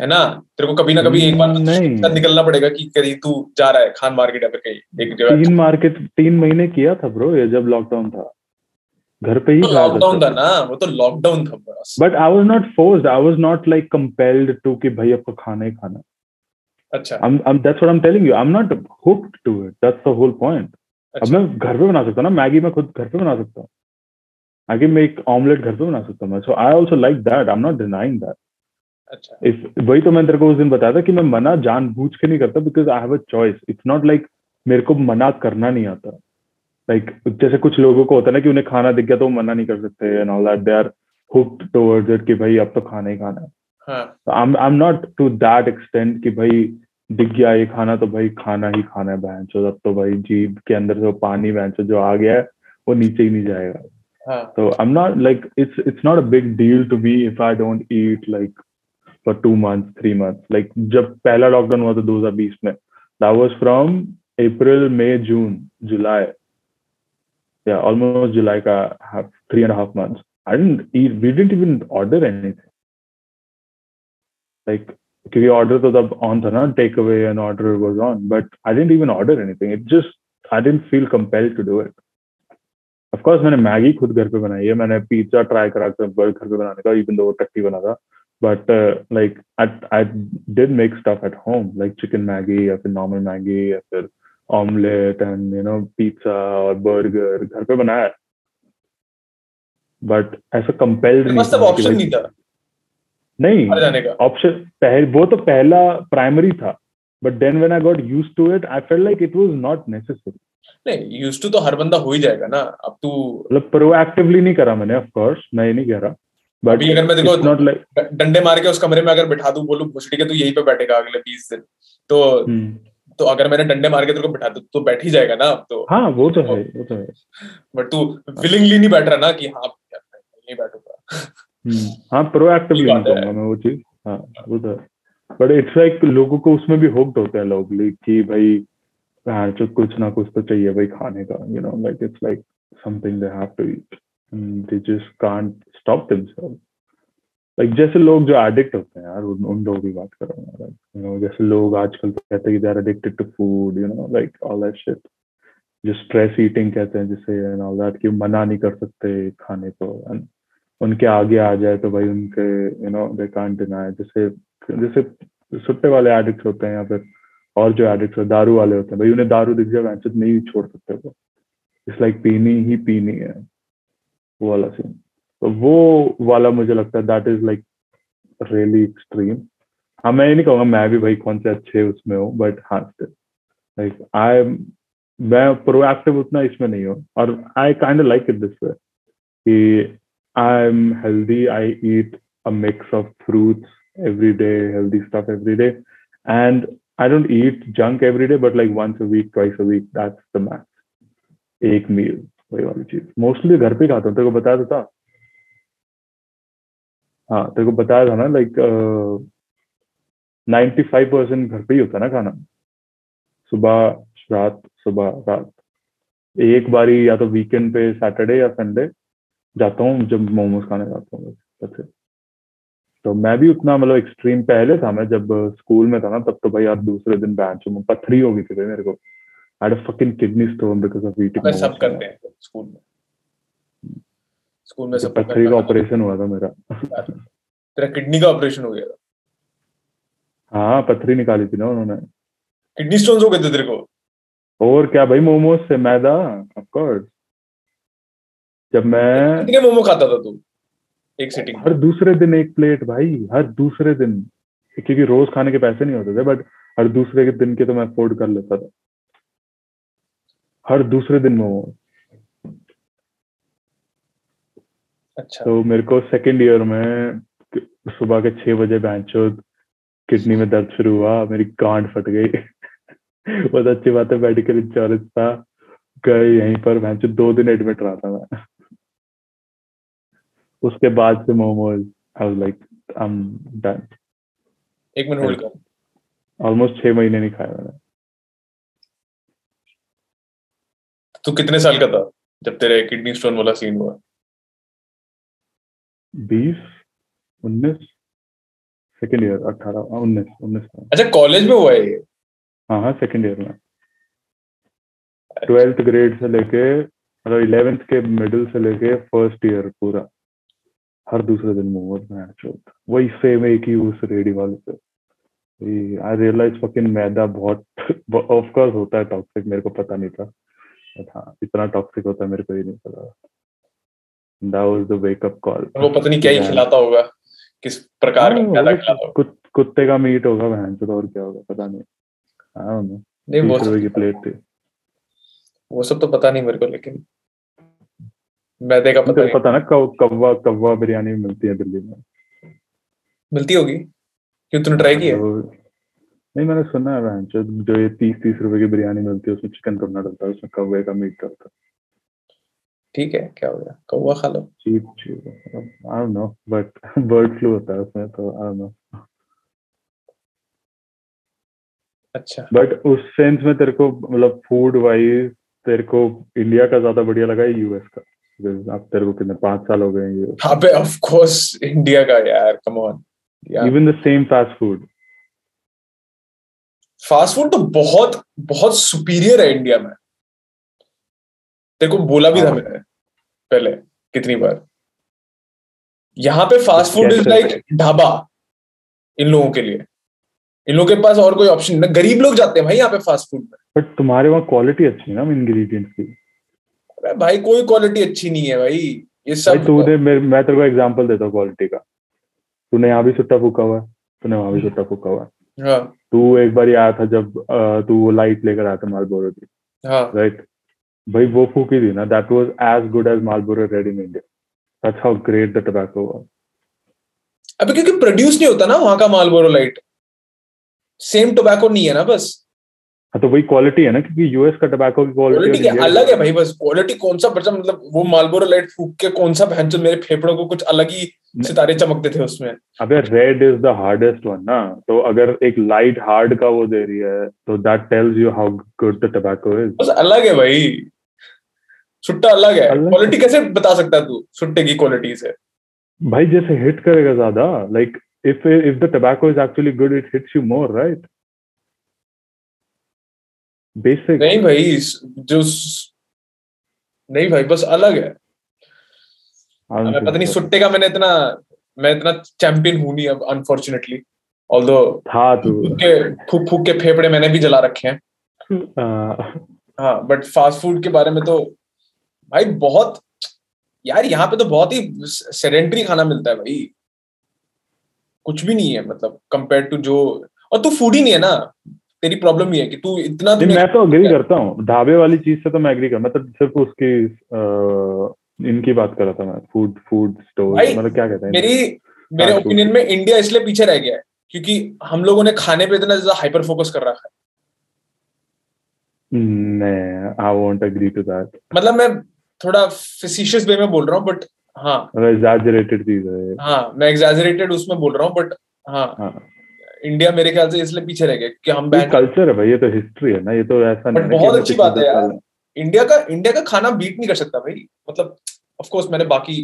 है ना? तेरे को कभी ना कभी एक बार नहीं। निकलना पड़ेगा कि कहीं तू जा रहा है खान मार्केट या फिर कहीं एक जगह। तीन मार्केट तीन महीने किया था ब्रो ये जब लॉकडाउन था। घर पे ही तो लॉकडाउन था ना? वो तो लॉकडाउन था but I was not forced I was not like compelled to कि भाई आपको खाना ही खाना। अच्छा। I'm, I'm that's what I'm telling you I'm not hooked to it that's the whole point अब मैं घर पे बना सकता हूँ ना मैगी मैं खुद घर पे बना सकता हूँ। मैगी में एक ऑमलेट घर पे बना सकता हूँ so I also like that I am not denying that अच्छा। इफ़ वही तो मैं तेरे को उस दिन बताया था कि मैं मना जान बूझ के नहीं करता because I have a choice it's not like मेरे को मना करना नहीं आता। लाइक like, जैसे कुछ लोगों को होता है ना कि उन्हें खाना दिख गया तो वो मना नहीं कर सकते and all that they are hooked towards it कि भाई अब तो खाना ही खाना है। I am I am not to that extent कि भाई दिख गया ये खाना तो भाई खाना ही खाना है बहन चो अब तो भाई जीभ के अंदर से पानी बहन जो आ गया है वो नीचे ही नहीं जाएगा. तो I am not like it's it's not a big deal to me if I don't eat like for two month three month like जब पहला लॉकडाउन हुआ था 2020 में that was from April May June July yeah, almost july ka half, three and a half months. I didn't eat, we didn't even order anything. Like, क्योंकि order तो तब on था ना take away and order was on but I didn't even order anything it just I didn't feel compelled to do it of course मैंने Maggi खुद घर पे बनाई है, मैंने पिज्जा ट्राई करा था घर पे बनाने का इवन दो टट्टी बना था but like I did make stuff at home like chicken Maggi या फिर नॉर्मल मैगी या फिर omelette and you know pizza और बर्गर घर पे बनाया बट ऐसा कंपेल्ड नहीं ऑप्शन नहीं था। नहीं ऑप्शन पहले वो तो पहला प्राइमरी था। But then when I got used to it I fell like it was not necessary नहीं यूज्ड टू तो हर बंदा हो ही जाएगा ना। अब तू मतलब प्रोएक्टिवली नहीं करा मैंने ऑफ़ कोर्स मैं ये नहीं कह रहा। बट अगर मैं देखो नॉट लाइक डंडे मार के उस कमरे में अगर बिठा दूँ बोलूँ भुसड़ी के तू यहीं पे बैठेगा अगले 20 दिन। तो hmm. तो अगर मैंने डंडे मार के तेरे को बिठा दूँ तो बैठ ही जाएगा ना अब तो। हाँ वो तो है वो तो है। बट तू विलिंगली नहीं बैठ रहा ना कि हाँ नहीं बैठूँगा। हम्म, हाँ प्रोएक्टिवली नहीं कहूँगा मैं वो चीज़। हाँ वो तो बट इट्स लाइक लोगों को उसमें भी होक्ड होते हैं लोग कि भाई हाँ जो कुछ ना कुछ तो चाहिए भाई खाने का you know like it's like something they have to eat they just can't stop themselves like जैसे लोग जो एडिक्ट होते हैं यार उन, लोगों की बात कर रहा हूँ यू नो जैसे लोग आजकल तो कहते हैं कि they are addicted to food you know like all that shit जो स्ट्रेस ईटिंग कहते हैं जिसे एंड ऑल दैट कि मना नहीं कर सकते खाने को। एंड उनके आगे आ जाए तो भाई उनके you know they can't deny जैसे जैसे सुट्टे वाले एडिक्ट होते हैं या फिर और जो एडिक्ट होते दारू वाले होते हैं भाई उन्हें दारू दिख जाए वैसे नहीं छोड़ सकते वो। इस लाइक पीनी ही पीनी है वो वाला सीन तो वो वाला मुझे लगता है that is like really extreme हाँ मैं ये नहीं कहूँगा मैं भी भाई कौन से अच्छे उसमें हूँ बट हाँ लाइक आई मैं प्रोएक्टिव उतना इसमें नहीं हूँ और I kind like it this way कि I'm healthy. I eat a mix of fruits every day, healthy stuff every day. And I don't eat junk every day, but like once a week, twice a week, that's the max. एक meal वही वाली चीज़ mostly घर पे खाता हूँ तेरे को बताया तो था हाँ तेरे को बताया था ना लाइक नाइन्टी फाइव परसेंट घर पे ही होता है ना खाना। सुबह रात सुबह रात। एक बारी या तो वीकेंड पे सैटरडे या संडे जाता हूँ जब मोमोज खाने जाता हूँ बस तो मैं भी उतना मतलब एक्सट्रीम पहले था मैं जब स्कूल में था ना तब तो भाई यार दूसरे दिन बैंच में पथरी हो गई थी भाई मेरे को। I fucking kidney stone because of eating सब करते हैं स्कूल में। स्कूल में सब पथरी का ऑपरेशन हुआ था मेरा। तेरा किडनी का ऑपरेशन हो गया था। हाँ पथरी निकाली थी ना उन्होंने। किडनी स्टोन्स हो गए थे तेरे को। और क्या भाई मोमोज से मैदा ऑफ़ कोर्स जब मैं कितने मोमो खाता था तू? एक सिटिंग हर दूसरे दिन एक प्लेट भाई हर दूसरे दिन। क्योंकि रोज खाने के पैसे नहीं होते थे बट हर दूसरे के दिन के तो मैं अफोर्ड कर लेता था। हर दूसरे दिन मोमो अच्छा। तो मेरे को सेकंड ईयर में सुबह के छह बजे बैंचो किडनी में दर्द शुरू हुआ मेरी गांड फट गई। बहुत अच्छी बात है मेडिकल इंश्योरेंस था। गए यहीं पर बैंचो दो दिन एडमिट रहा था मैं। उसके बाद से momos I was like I am done एक मिनट होल्ड कर। ऑलमोस्ट छह महीने नहीं खाया मैंने। तू कितने साल का था जब तेरे किडनी स्टोन वाला सीन हुआ? बीस उन्नीस सेकेंड ईयर अठारह उन्नीस उन्नीस में। अच्छा कॉलेज में हुआ है ये? हाँ हाँ सेकेंड ईयर में। ट्वेल्थ ग्रेड से लेके मतलब इलेवेंथ के मिडिल से लेके फ़र्स्ट ईयर पूरा। हर दूसरे दिन मोमोज में चौथ वही सेम एक ही उस रेडी वाले से आई रियलाइज़ फकिंग मैदा बहुत ऑफ़ कोर्स होता है टॉक्सिक मेरे को पता नहीं था। बट हाँ इतना टॉक्सिक होता है मेरे को ये नहीं पता। That was the wake up call. वो पता नहीं क्या ही खिलाता होगा किस प्रकार का हाँ, ज़्यादा वो खिलाता होगा। कुत्ते का मीट होगा बहन तो और क्या होगा पता नहीं। I don't know. नहीं वो रुपए की प्लेट थी। वो सब तो पता नहीं मेरे को लेकिन मैदे का पता नहीं। पता ना कव, कव्वा कव्वा बिरयानी मिलती है दिल्ली में। मिलती होगी? क्यों तूने ट्राई किया? नहीं मैंने सुना है जो जो ये तीस तीस रुपए की बिरयानी मिलती है उसमें चिकन करना डलता है उसमें कव्वे का मीट डलता है। ठीक है क्या हो गया? कौवा खा लो। Cheap cheap I know but bird flu होता है उसमें तो आई नो अच्छा। बट उस सेंस में तेरे को मतलब फ़ूड वाइज तेरे को इंडिया का ज़्यादा बढ़िया लगा है यूएस का। अब तेरे को कितने पाँच साल हो गए हैं हाँ पे ऑफ़ कोर्स इंडिया का यार come on even the same fast food fast food तो बहुत बहुत सुपीरियर है इंडिया में। तेरे को बोला भी था हाँ। मैंने पहले कितनी बार। यहाँ पे fast food is like dhaba इन लोगों के लिए। इन लोगों के पास और कोई ऑप्शन नहीं। गरीब लोग जाते हैं भाई यहाँ पे फास्ट फ़ूड में। बट तुम्हारे वहाँ क्वालिटी अच्छी है ना इंग्रेडिएंट्स की? अरे भाई कोई क्वालिटी अच्छी नहीं है भाई। ये भाई सब तूने मेरे- मैं तेरे को एग्जांपल देता हूँ क्वालिटी का। तूने यहाँ भी सुट्टा फूका हुआ है। तूने वहाँ भी सुट्टा फूका हुआ है। हाँ। तू एक बार आया था जब तू वो लाइट लेकर आया था मालबोरो की हाँ। राइट भाई वो फूकी थी ना that was as good as Marlboro red in India that's how great the tobacco was अबे क्योंकि प्रोड्यूस नहीं होता ना वहाँ का मालबोरो लाइट सेम टोबैको नहीं है ना बस। हाँ तो वही क्वालिटी है ना क्योंकि यूएस का टोबैको की क्वालिटी अलग है भाई बस क्वालिटी कौन सा बचा मतलब वो मालबोरो लाइट फूक के कौन सा भैंचो मेरे फेफड़ों को कुछ अलग ही सितारे चमकते थे उसमें। अबे red is the hardest one ना तो अगर एक लाइट हार्ड का वो दे रही है तो that tells you how good the tobacco is बस अलग है भाई। सुट्टा अलग है। क्वालिटी कैसे बता सकता है तू सुट्टे की क्वालिटी से? भाई जैसे हिट करेगा ज़्यादा like if if the tobacco is actually good it hits you more right basic नहीं भाई जो नहीं भाई बस अलग है। मैं पता नहीं सुट्टे का मैंने इतना मैं इतना चैंपियन हूँ नहीं अब अनफॉर्चुनेटली ऑल्दो था तू। फूक के फूक के फेफड़े मैंने भी जला रखे हैं। हाँ बट फास्ट फ़ूड के बारे में तो भाई बहुत यार यहाँ पे तो बहुत ही सेडेंटरी खाना मिलता है भाई। कुछ भी नहीं है मतलब कंपेयर टू जो और तू फ़ूड ही नहीं है ना। तेरी प्रॉब्लम ही है कि तू इतना नहीं मैं तो अग्री करता हूँ। ढाबे वाली चीज़ से तो मैं एग्री कर मैं तो सिर्फ़ उसकी अ, इनकी बात कर रहा था मैं। फ़ूड फ़ूड स्टोर मतलब क्या कहते हैं मेरी मेरे ओपिनियन में इंडिया इसलिए पीछे रह गया है क्योंकि हम लोगों ने खाने पे इतना ज़्यादा हाइपर फोकस कर रखा है। नहीं I won't agree to that मतलब मैं थोड़ा फिसिशियस वे में बोल रहा हूँ बट हाँ। एग्जैजरेटेड चीज़ है हाँ मैं एग्जैजरेटेड उसमें बोल रहा हूँ बट हाँ। हाँ। इंडिया मेरे ख्याल से इसलिए पीछे रह गया कि हम बैन कल्चर है भाई ये तो हिस्ट्री है ना ये तो ऐसा नहीं बहुत अच्छी बात है यार। इंडिया का इंडिया का खाना बीट नहीं कर सकता भाई। मतलब ऑफ़ कोर्स मैंने बाकी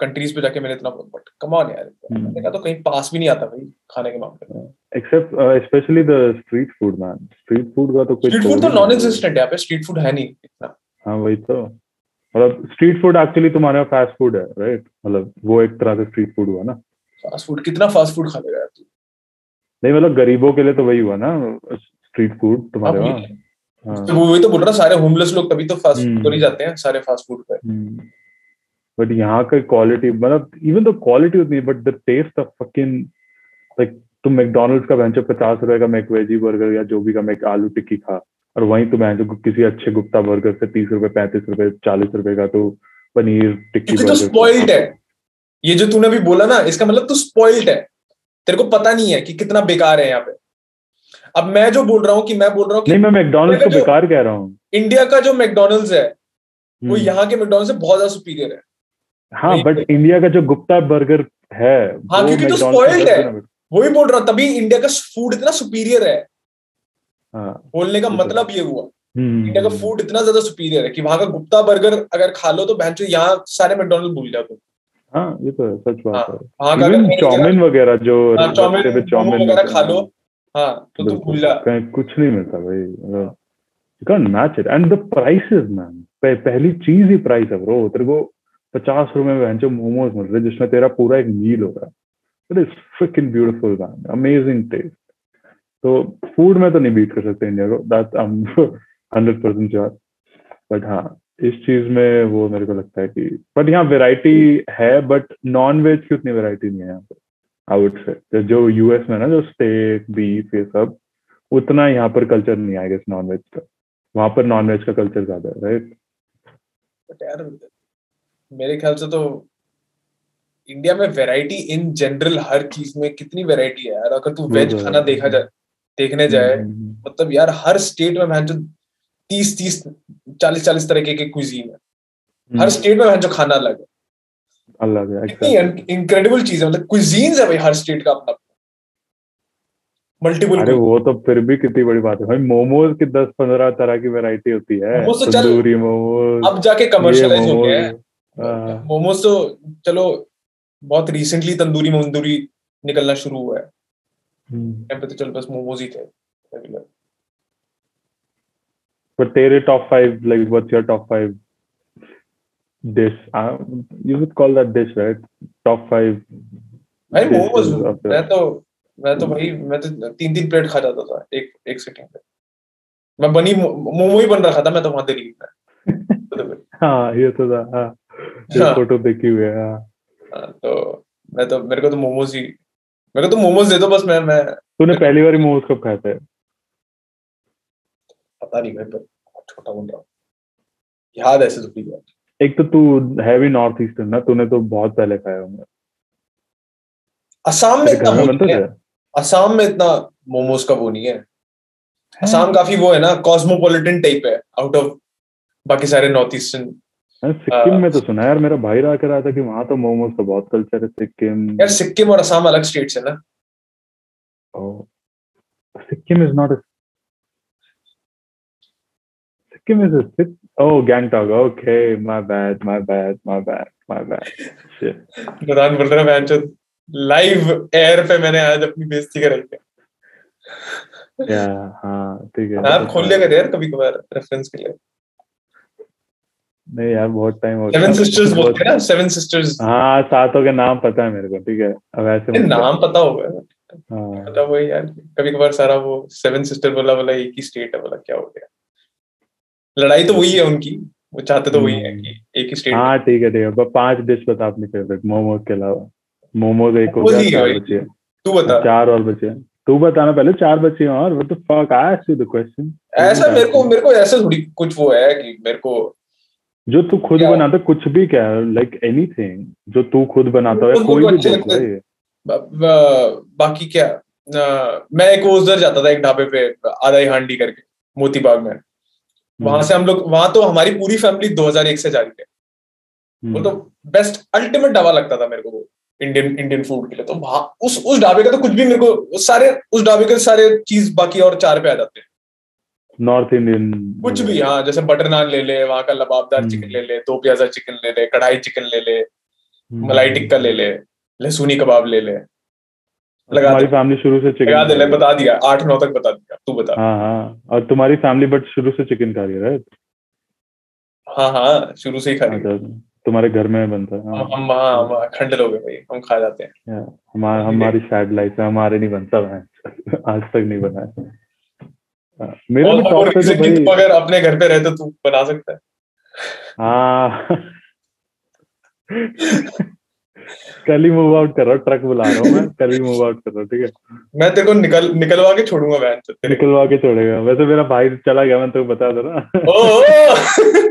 कंट्रीज़ पे जाके मैंने इतना बट कम ऑन यार। हम्म। मैंने कहा तो कहीं पास भी नहीं आता भाई खाने के मामले में। uh, especially the street food man street food का तो कोई स्ट्रीट फ़ूड तो नॉन एग्जिस्टेंट है यहाँ पे। स्ट्रीट फ़ूड है नहीं इतना। हाँ वही तो। मतलब स्ट्रीट फ़ूड एक्चुअली तुम्हारा फास्ट फ़ूड है राइट मतलब वो एक तरह से स्ट्रीट फ़ूड हुआ ना। फास्ट फ़ूड कितना फास्ट फ़ूड खा लेगा यार तू? नहीं मतलब गरीबों के लिए तो वही हुआ ना स्ट्रीट फ़ूड हाँ, तुम्हारे वहाँ। हाँ। तो वही तो बोल रहा सारे होमलेस लोग तभी तो फास्ट फ़ूड हम्म। तो नहीं जाते हैं सारे फास्ट फ़ूड पे बट यहाँ का क्वालिटी मतलब इवन तो क्वालिटी उतनी है but the taste of fucking like तुम मैकडोनल्ड्स का बेंचो पचास रुपए का मैक वेजी बर्गर या जो भी का मैक आलू टिक्की खा और वहीं तुम बेंचो किसी अच्छे गुप्ता बर्गर से तीस रुपए पैंतीस रुपए चालीस रुपए का तो पनीर टिक्की तो स्पॉइल्ड है। ये जो तूने अभी बोला ना इसका मतलब तू स्पॉइल्ड है। तेरे को पता नहीं है कि कितना बेकार है यहाँ पे। अब मैं जो बोल रहा हूँ कि मैं बोल रहा हूँ नहीं मैं मैकडोनल्ड्स को बेकार कह रहा हूँ। इंडिया का जो मैकडोनल्ड्स है वो हम्म। यहाँ के मैकडोनल्ड से बहुत ज़्यादा सुपीरियर है। हाँ बट इंडिया का जो गुप्ता बर्गर है हाँ, क्योंकि तो McDonald's से spoiled दस है। वही बोल रहा हूँ तभी इंडिया का फ़ूड इतना सुपीरियर हाँ। बोलने का मतलब ये हुआ इंडिया का फ़ूड इतना ज़्यादा सुपीरियर है कि वहाँ का गुप्ता बर्गर अगर खा लो तो बहन यहाँ सारे मैकडोनल्ड भूल जाओ तुम हाँ ये तो है सच बात है अगर चाउमीन वगैरह जो हाँ, चाउमीन चाउमीन वगैरह खा लो। हाँ तो तुम भूल जा। कहीं कुछ नहीं मिलता भाई। You can match it and the prices man पहली चीज़ ही प्राइस है ब्रो तेरे को पचास रुपए में जो मोमोज मिल रहे जिसमें तेरा पूरा एक मील हो रहा है। It is freaking beautiful man amazing taste तो फ़ूड में तो नहीं बीट कर सकते इंडिया को that I am hundred percent sure but हाँ इस चीज़ में वो मेरे को लगता है कि बट यहाँ वेराइटी है बट नॉन वेज की उतनी वेराइटी नहीं है यहाँ पे आई वुड से जो यूएस में ना जो स्टेक बीफ ये सब उतना यहाँ पर कल्चर नहीं आएगा इस नॉन वेज का। वहाँ पर नॉन वेज का कल्चर ज़्यादा है राइट बट यार मेरे ख्याल से तो इंडिया में वैरायटी इन जनरल हर चीज़ में कितनी वैरायटी है यार? अगर तू वेज तो खाना देखा जाए देखने जाए हम्म, मतलब यार हर स्टेट में भैन जो तीस तीस चालीस चालीस तरीके के क्विजीन है। हर हम्म, स्टेट में भैन जो खाना अलग है। अलग है इनक्रेडिबल चीज़ है मतलब क्विजीन्स है भाई हर स्टेट का अपना मल्टीपल अरे वो तो फिर भी कितनी बड़ी बात है भाई मोमोज की दस पंद्रह तरह की वैरायटी होती है। तो तंदूरी मोमोज अब जाके कमर्शियलाइज हो गया हाँ, मोमोज तो चलो बहुत रिसेंटली तंदूरी मंदूरी निकलना शुरू हुआ है। हम्म। पे तो चलो बस मोमोज ही थे regular. But तेरे top five, like what's your top five dish? Uh, you would call that dish, right? Top five. भाई मोमोज मैं तो मैं तो भाई मैं तो तीन तीन प्लेट खा जाता था एक एक सिटिंग पे मैं बनी मोमो ही बन रखा था मैं तो वहाँ दिल्ली में हाँ ये तो था हाँ हाँ। फ़ोटो देखी हुई है हाँ हाँ, तो मैं तो मेरे को तो मोमोज ही मेरे को तो मोमोज दे दो बस मैं मैं तूने पहली बार मोमोज कब खाए थे? पता नहीं मैं पर छोटा बोल रहा हूँ। याद ऐसे थोड़ी बात। एक तो तू है भी नॉर्थ ईस्टर्न ना तूने तो बहुत पहले खाए होंगे। असम में इतना में बनते है। असम में इतना मोमोज का वो नहीं है। असम काफ़ी वो है ना कॉस्मोपॉलिटन टाइप है आउट ऑफ़ बाकी सारे नॉर्थ ईस्टर्न सिक्किम में तो सुना यार मेरा भाई रहा के रहा था कि वहाँ तो मोमोज का बहुत कल्चर है सिक्किम यार सिक्किम और असम अलग स्टेट्स है ना a. Sikkim is a. Sik- Oh, Gangtok. Okay, my bad, my bad, my bad, my bad. प्रधान बोल रहा है लाइव एयर पे मैंने आज अपनी बेइज्जती कराई है Yeah, हाँ ठीक है आप खोल लिया कर यार कभी कभार रेफरेंस के लिए नहीं यार बहुत टाइम हो सेवन। सिस्टर्स बोलते हैं ना सेवन सिस्टर्स हाँ सातों के नाम पता है मेरे को ठीक है। अब ऐसे मत नाम पता होगा। हाँ। पता वही यार कभी कभार सारा वो सेवन सिस्टर बोला बोला एक ही स्टेट है बोला क्या हो गया। लड़ाई तो वही है उनकी वो चाहते तो वही है कि एक ही स्टेट हाँ ठीक है ठीक है। पाँच डिश बता अपनी फेवरेट मोमोज के अलावा। मोमोज एक हो गया। तू बता। चार और बचे तू बताना पहले चार बच्चे और what the fuck I asked you the question ऐसा मेरे को मेरे को ऐसा थोड़ी कुछ वो है कि मेरे को जो तू खुद? बनाता कुछ भी क्या लाइक एनीथिंग जो तू खुद बनाता है कोई भी लगते हैं। बाकी क्या मैं एक उधर जाता था एक ढाबे पे आदाई हांडी करके मोती बाग में वहाँ से हम लोग वहाँ तो हमारी पूरी फैमिली 2001 से जा रही है। हम्म, वो तो बेस्ट अल्टीमेट ढाबा लगता था मेरे को वो इंडियन इंडियन फ़ूड के लिए। तो वहाँ उस उस ढाबे का तो कुछ भी मेरे को सारे उस ढाबे के सारे चीज़ बाकी और चार पे आ जाते हैं। नॉर्थ इंडियन कुछ भी हाँ जैसे बटर नान ले ले वहाँ का लबाबदार हम्म। चिकन ले ले दो प्याजा चिकन ले ले कढ़ाई चिकन ले ले हम्म, मलाई टिक्का ले ले लहसुनी कबाब ले ले। लगा तुम्हारी फैमिली शुरू से चिकन लगा दे बता दिया आठ नौ तक बता दिया तू बता। हाँ हाँ और तुम्हारी फैमिली बट शुरू से चिकन खा रही है राइट हाँ हाँ शुरू से ही खा रही। अच्छा तुम्हारे घर में बनता है हम हाँ हम हाँ खंड लोग भाई हम खा जाते हैं। हमारा हमारी सैड लाइफ है हमारे नहीं बनता आज तक नहीं बना हाँ, मेरा और तो टॉप पे तो भाई अगर अपने घर पे रहे तो तू बना सकता है। हाँ। कल ही मूव आउट कर रहा हूँ ट्रक बुला रहा हूँ मैं। कल ही मूव आउट कर रहा हूँ ठीक है? मैं तेरे को निकल निकलवा के छोड़ूँगा वैन से निकलवा के छोड़ेगा। वैसे मेरा भाई चला गया मैं तो बता दो ना ओ, ओ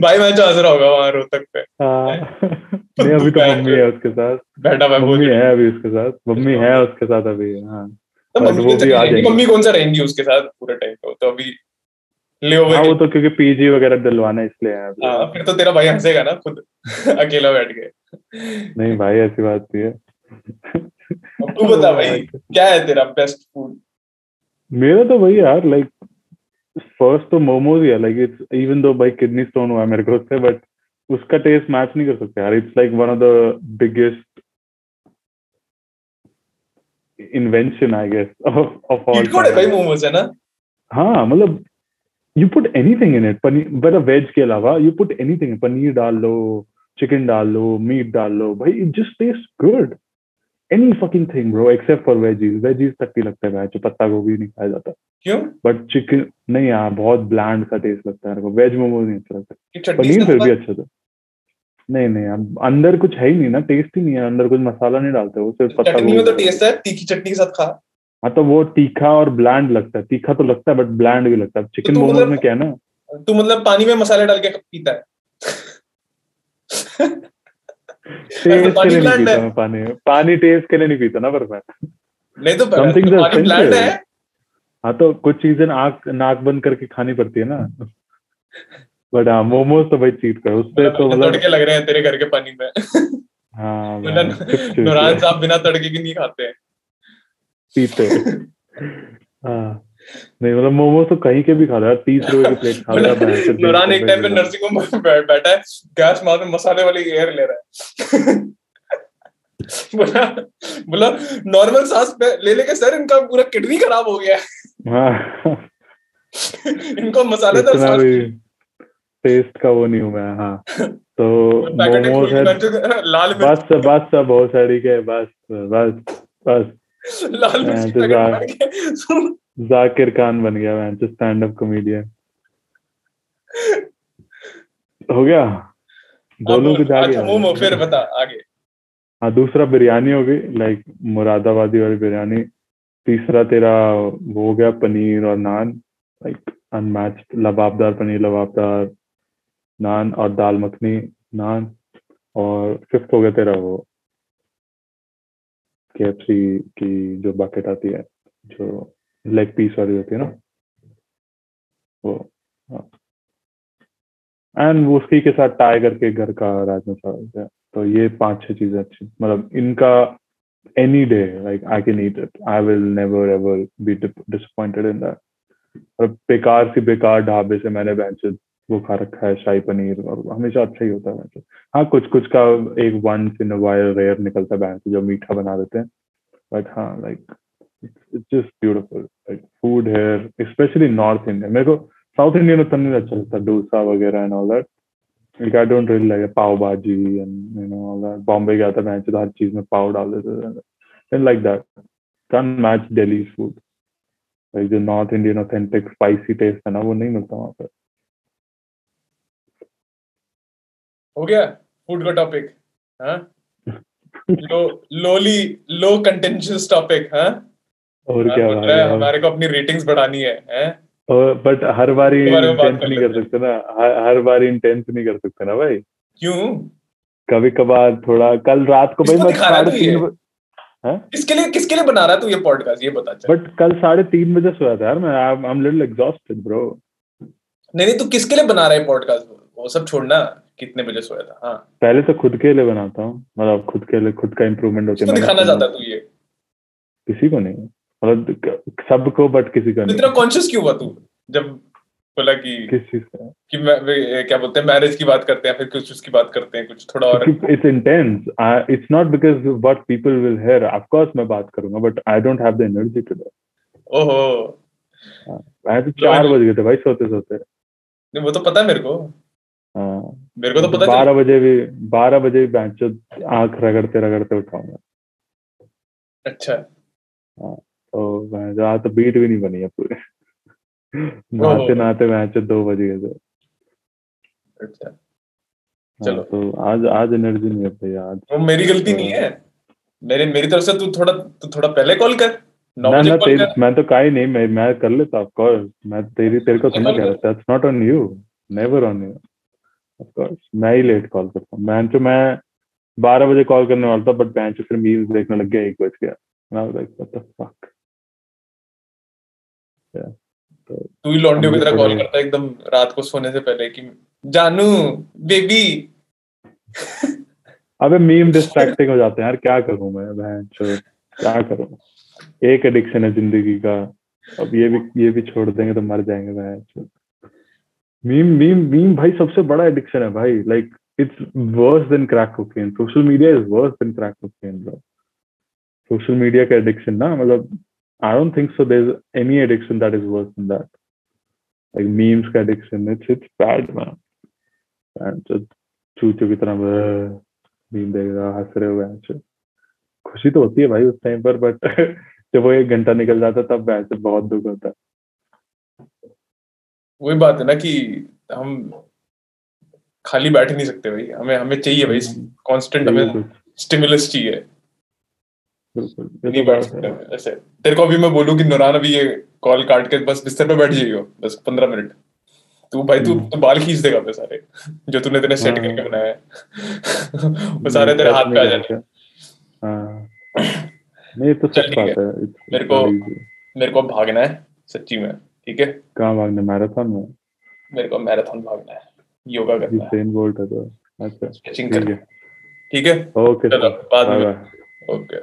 भाई मैं चाह रहा होगा वहाँ रोहतक पे। हाँ। नहीं अभी तो मम्मी है उसके साथ। बैठा मैं मम्मी है अभी उसके साथ। मम्मी है उसके साथ अभी हाँ। तो मम्मी तो। मम्मी कौन सा रहेंगी उसके साथ पूरे टाइम वो तो अभी ले हाँ वो तो क्योंकि पीजी वगैरह दिलवाना इसलिए है फिर तो तेरा भाई हंसेगा ना खुद। अकेला बैठ के। नहीं भाई ऐसी बात नहीं है। तू बता भाई क्या है तेरा बेस्ट फ़ूड मेरा तो वही यार लाइक फ़र्स्ट तो momos like it's even though भाई किडनी स्टोन हुआ मेरे को उससे बट उसका टेस्ट मैच नहीं कर सकते यार। It's like one of the biggest invention I guess of all cheat code है भाई मोमोज है ना? हाँ मतलब you put anything in it paneer मतलब वेज के अलावा यू पुट एनीथिंग पनीर डाल लो चिकन डाल लो मीट डाल लो भाई it just taste good any fucking thing bro except for veggies veggies तक ही लगता है जो पत्ता गोभी नहीं खाया जाता। क्यों? बट चिकन नहीं यार बहुत ब्लैंड सा टेस्ट लगता है मेरे को। वेज मोमोज नहीं अच्छा लगता। पनीर फिर भी अच्छा था। नहीं नहीं अब अंदर कुछ है ही नहीं ना टेस्ट ही नहीं है अंदर कुछ मसाला नहीं डालते वो सिर्फ़ पत्ता चटनी में तो टेस्ट है तीखी चटनी के साथ खा। हाँ तो वो तीखा और ब्लैंड लगता है तीखा तो लगता है बट ब्लैंड भी लगता है। चिकन तू मोमोज मतलब- में क्या है ना? तू मतलब पानी में मसाले डाल के पीता है। टेस्ट के लिए नहीं पीता मैं पानी। पानी टेस्ट के लिए नहीं पीता ना पर मैं। नहीं तो पानी है। हाँ तो कुछ चीज़ें नाक नाक बंद करके खानी पड़ती है ना। बट हाँ मोमोज तो भाई चीट कर उससे तो मतलब मतलब तड़के लग रहे हैं तेरे घर के पानी में। हाँ मतलब नूरान साहब बिना तड़के के नहीं खाते हैं। पीते हाँ। नहीं मतलब मोमोज तो कहीं के भी खा रहा यार तीस रुपए की प्लेट खा भैंस से नूरान एक टाइम पे नर्सिंग होम में बैठा है गैस मार में मसाले वाली एयर ले रहा है। बोला बोला नॉर्मल सांस पे ले लेके सर इनका पूरा किडनी खराब हो गया है। हाँ। इनको मसालेदार सांस टेस्ट का वो नहीं हूँ मैं हाँ। तो मोमोज है लाल बस बस बहुत सारी के बस बस बस। लाल मिर्च सुन जाकिर खान बन गया मैं स्टैंड अप कॉमेडियन हो गया? बोलूँ कुछ आगे मोमो फिर बता आगे। हाँ दूसरा बिरयानी हो गई लाइक मुरादाबादी वाली बिरयानी। तीसरा तेरा वो हो गया पनीर और नान लाइक अनमैच्ड लबाबदार पनीर लबाबदार। नान और दाल मखनी, नान और फिफ्थ हो गया तेरा वो के की जो बकेट आती है, जो लेग पीस वाली होती है ना, वो एंड वो उसी के साथ टाई करके घर का राजमा चावल है तो ये पाँच छह चीज़ें अच्छी मतलब इनका any day like I can eat it I will never ever be disappointed in that बेकार सी बेकार ढाबे से मैंने बेंच वो खा रखा है, शाही पनीर, और हमेशा अच्छा ही होता है बेंच हाँ कुछ कुछ का एक वंस इन वायर रेयर निकलता है बेंच जो मीठा बना देते हैं। बट हाँ like it's just beautiful like food here especially north Indian मेरे को साउथ इंडियन उतना अच्छा लगता, डोसा वगैरह and all that like, I don't really like pav bhaji and, you know, all that. Bombay गया था मैं तो हर चीज़ में पाव डाल देते थे। Like that. Can't match Delhi's food. Like the North Indian authentic spicy taste है ना, वो नहीं मिलता वहाँ पे। हो गया फ़ूड का टॉपिक हाँ? Low lowly low contentious topic हाँ? और क्या बोल रहा है, भाई हमारे को अपनी रेटिंग्स बढ़ानी है हैं? बट हर बारी इंटेंस नहीं कर सकते ना हर, हर बारी इंटेंस नहीं कर सकते ना भाई। क्यों? कभी कभार थोड़ा कल रात को भाई मैं है साढ़े तीन बजे हाँ? किसके लिए किसके लिए बना रहा तू ये पॉडकास्ट ये बता चल। बट कल साढ़े तीन बजे सोया था यार मैं I am little exhausted bro नहीं नहीं तू किसके लिए बना रहा है पॉडकास्ट वो सब छोड़ना। कितने बजे सोया था? हाँ। पहले तो खुद के लिए बनाता हूँ। मतलब खुद के लिए खुद का इम्प्रूवमेंट होता है। दिखाना चाहता तू ये। किसी को नहीं। मतलब सबको बट किसी का इतना कॉन्शियस क्यों हुआ तू? जब बोला कि किस चीज़ का कि मैं क्या बोलते हैं? मैरिज की बात करते हैं फिर कुछ उसकी बात करते हैं कुछ थोड़ा और। It's intense it's not because what people will hear of course मैं बात करूँगा but I don't have the energy today ओहो। मैं तो चार बज गए थे भाई सोते सोते नहीं वो तो पता है मेरे को। हाँ मेरे को तो पता बारह बजे भी बारह बजे भी बेंच आँख रगड़ते रगड़ते उठाऊँगा। अच्छा। तो मैं तो बीट भी नहीं बनी है पूरे। नहाते नहाते मैच दो बज गए थे। अच्छा। हाँ, चलो। तो आज आज एनर्जी नहीं है भैया आज। वो मेरी गलती नहीं है? मेरे मेरी तरफ़ से तू थोड़ा तू थोड़ा पहले कॉल कर। ना ना तेरी मैं तो कहा ही नहीं मैं मैं कर लेता ऑफ़ कोर्स मैं तेरी तेरे को रहा था that's not on you never on you of course मैं ही लेट कॉल करता हूँ। मैं तो मैं बारह बजे कॉल करने वाला था बट मैं फिर मीम्स देखने लग गया एक बज गया। मैं लाइक व्हाट द फक तू ही लौंडियों की तरह कॉल करता है एकदम रात को सोने से पहले कि जानू बेबी अबे मीम डिस्ट्रैक्टिंग हो जाते हैं यार क्या करूँ मैं बहन क्या करूँ? एक एडिक्शन है ज़िंदगी का। अब ये भी ये भी छोड़ देंगे तो मर जाएँगे बहन चो मीम मीम मीम भाई सबसे बड़ा एडिक्शन है भाई। Like it's worse than crack cocaine social media is worse than crack cocaine bro social media का एडिक्शन ना मतलब I don't think so there is any addiction that is worse than that like memes का addiction it's it's bad man and चूचू की तरह meme रहा, हंस रहे हुए खुशी तो होती है भाई उस टाइम पर बट जब वो एक घंटा निकल जाता तब वैसे बहुत दुख होता है। वही बात है ना कि हम खाली बैठ नहीं सकते भाई। हमें हमें चाहिए भाई। कांस्टेंट हमें स्टिमुलस चाहिए। बिल्कुल। नहीं बैठ सकते ऐसे तेरे को अभी मैं बोलूँ कि नौरान अभी ये कॉल काट के बस बिस्तर पे बैठ जाइयो बस पंद्रह मिनट। तू भाई तू तो बाल खींच देगा अपने सारे जो तूने तेरे सेट हाँ। करके बनाया है। वो सारे तेरे हाथ पे आ जाने। हाँ। नहीं तो सच बात। है। मेरे को- मेरे को भागना है सच्ची में। ठीक है? कहाँ भागना? मैराथन में? मेरे को मैराथन भागना है। योगा करना है। बोल्ट है तो। अच्छा स्ट्रेचिंग ठीक करना है। ठीक ओके चलो बाद में। ओके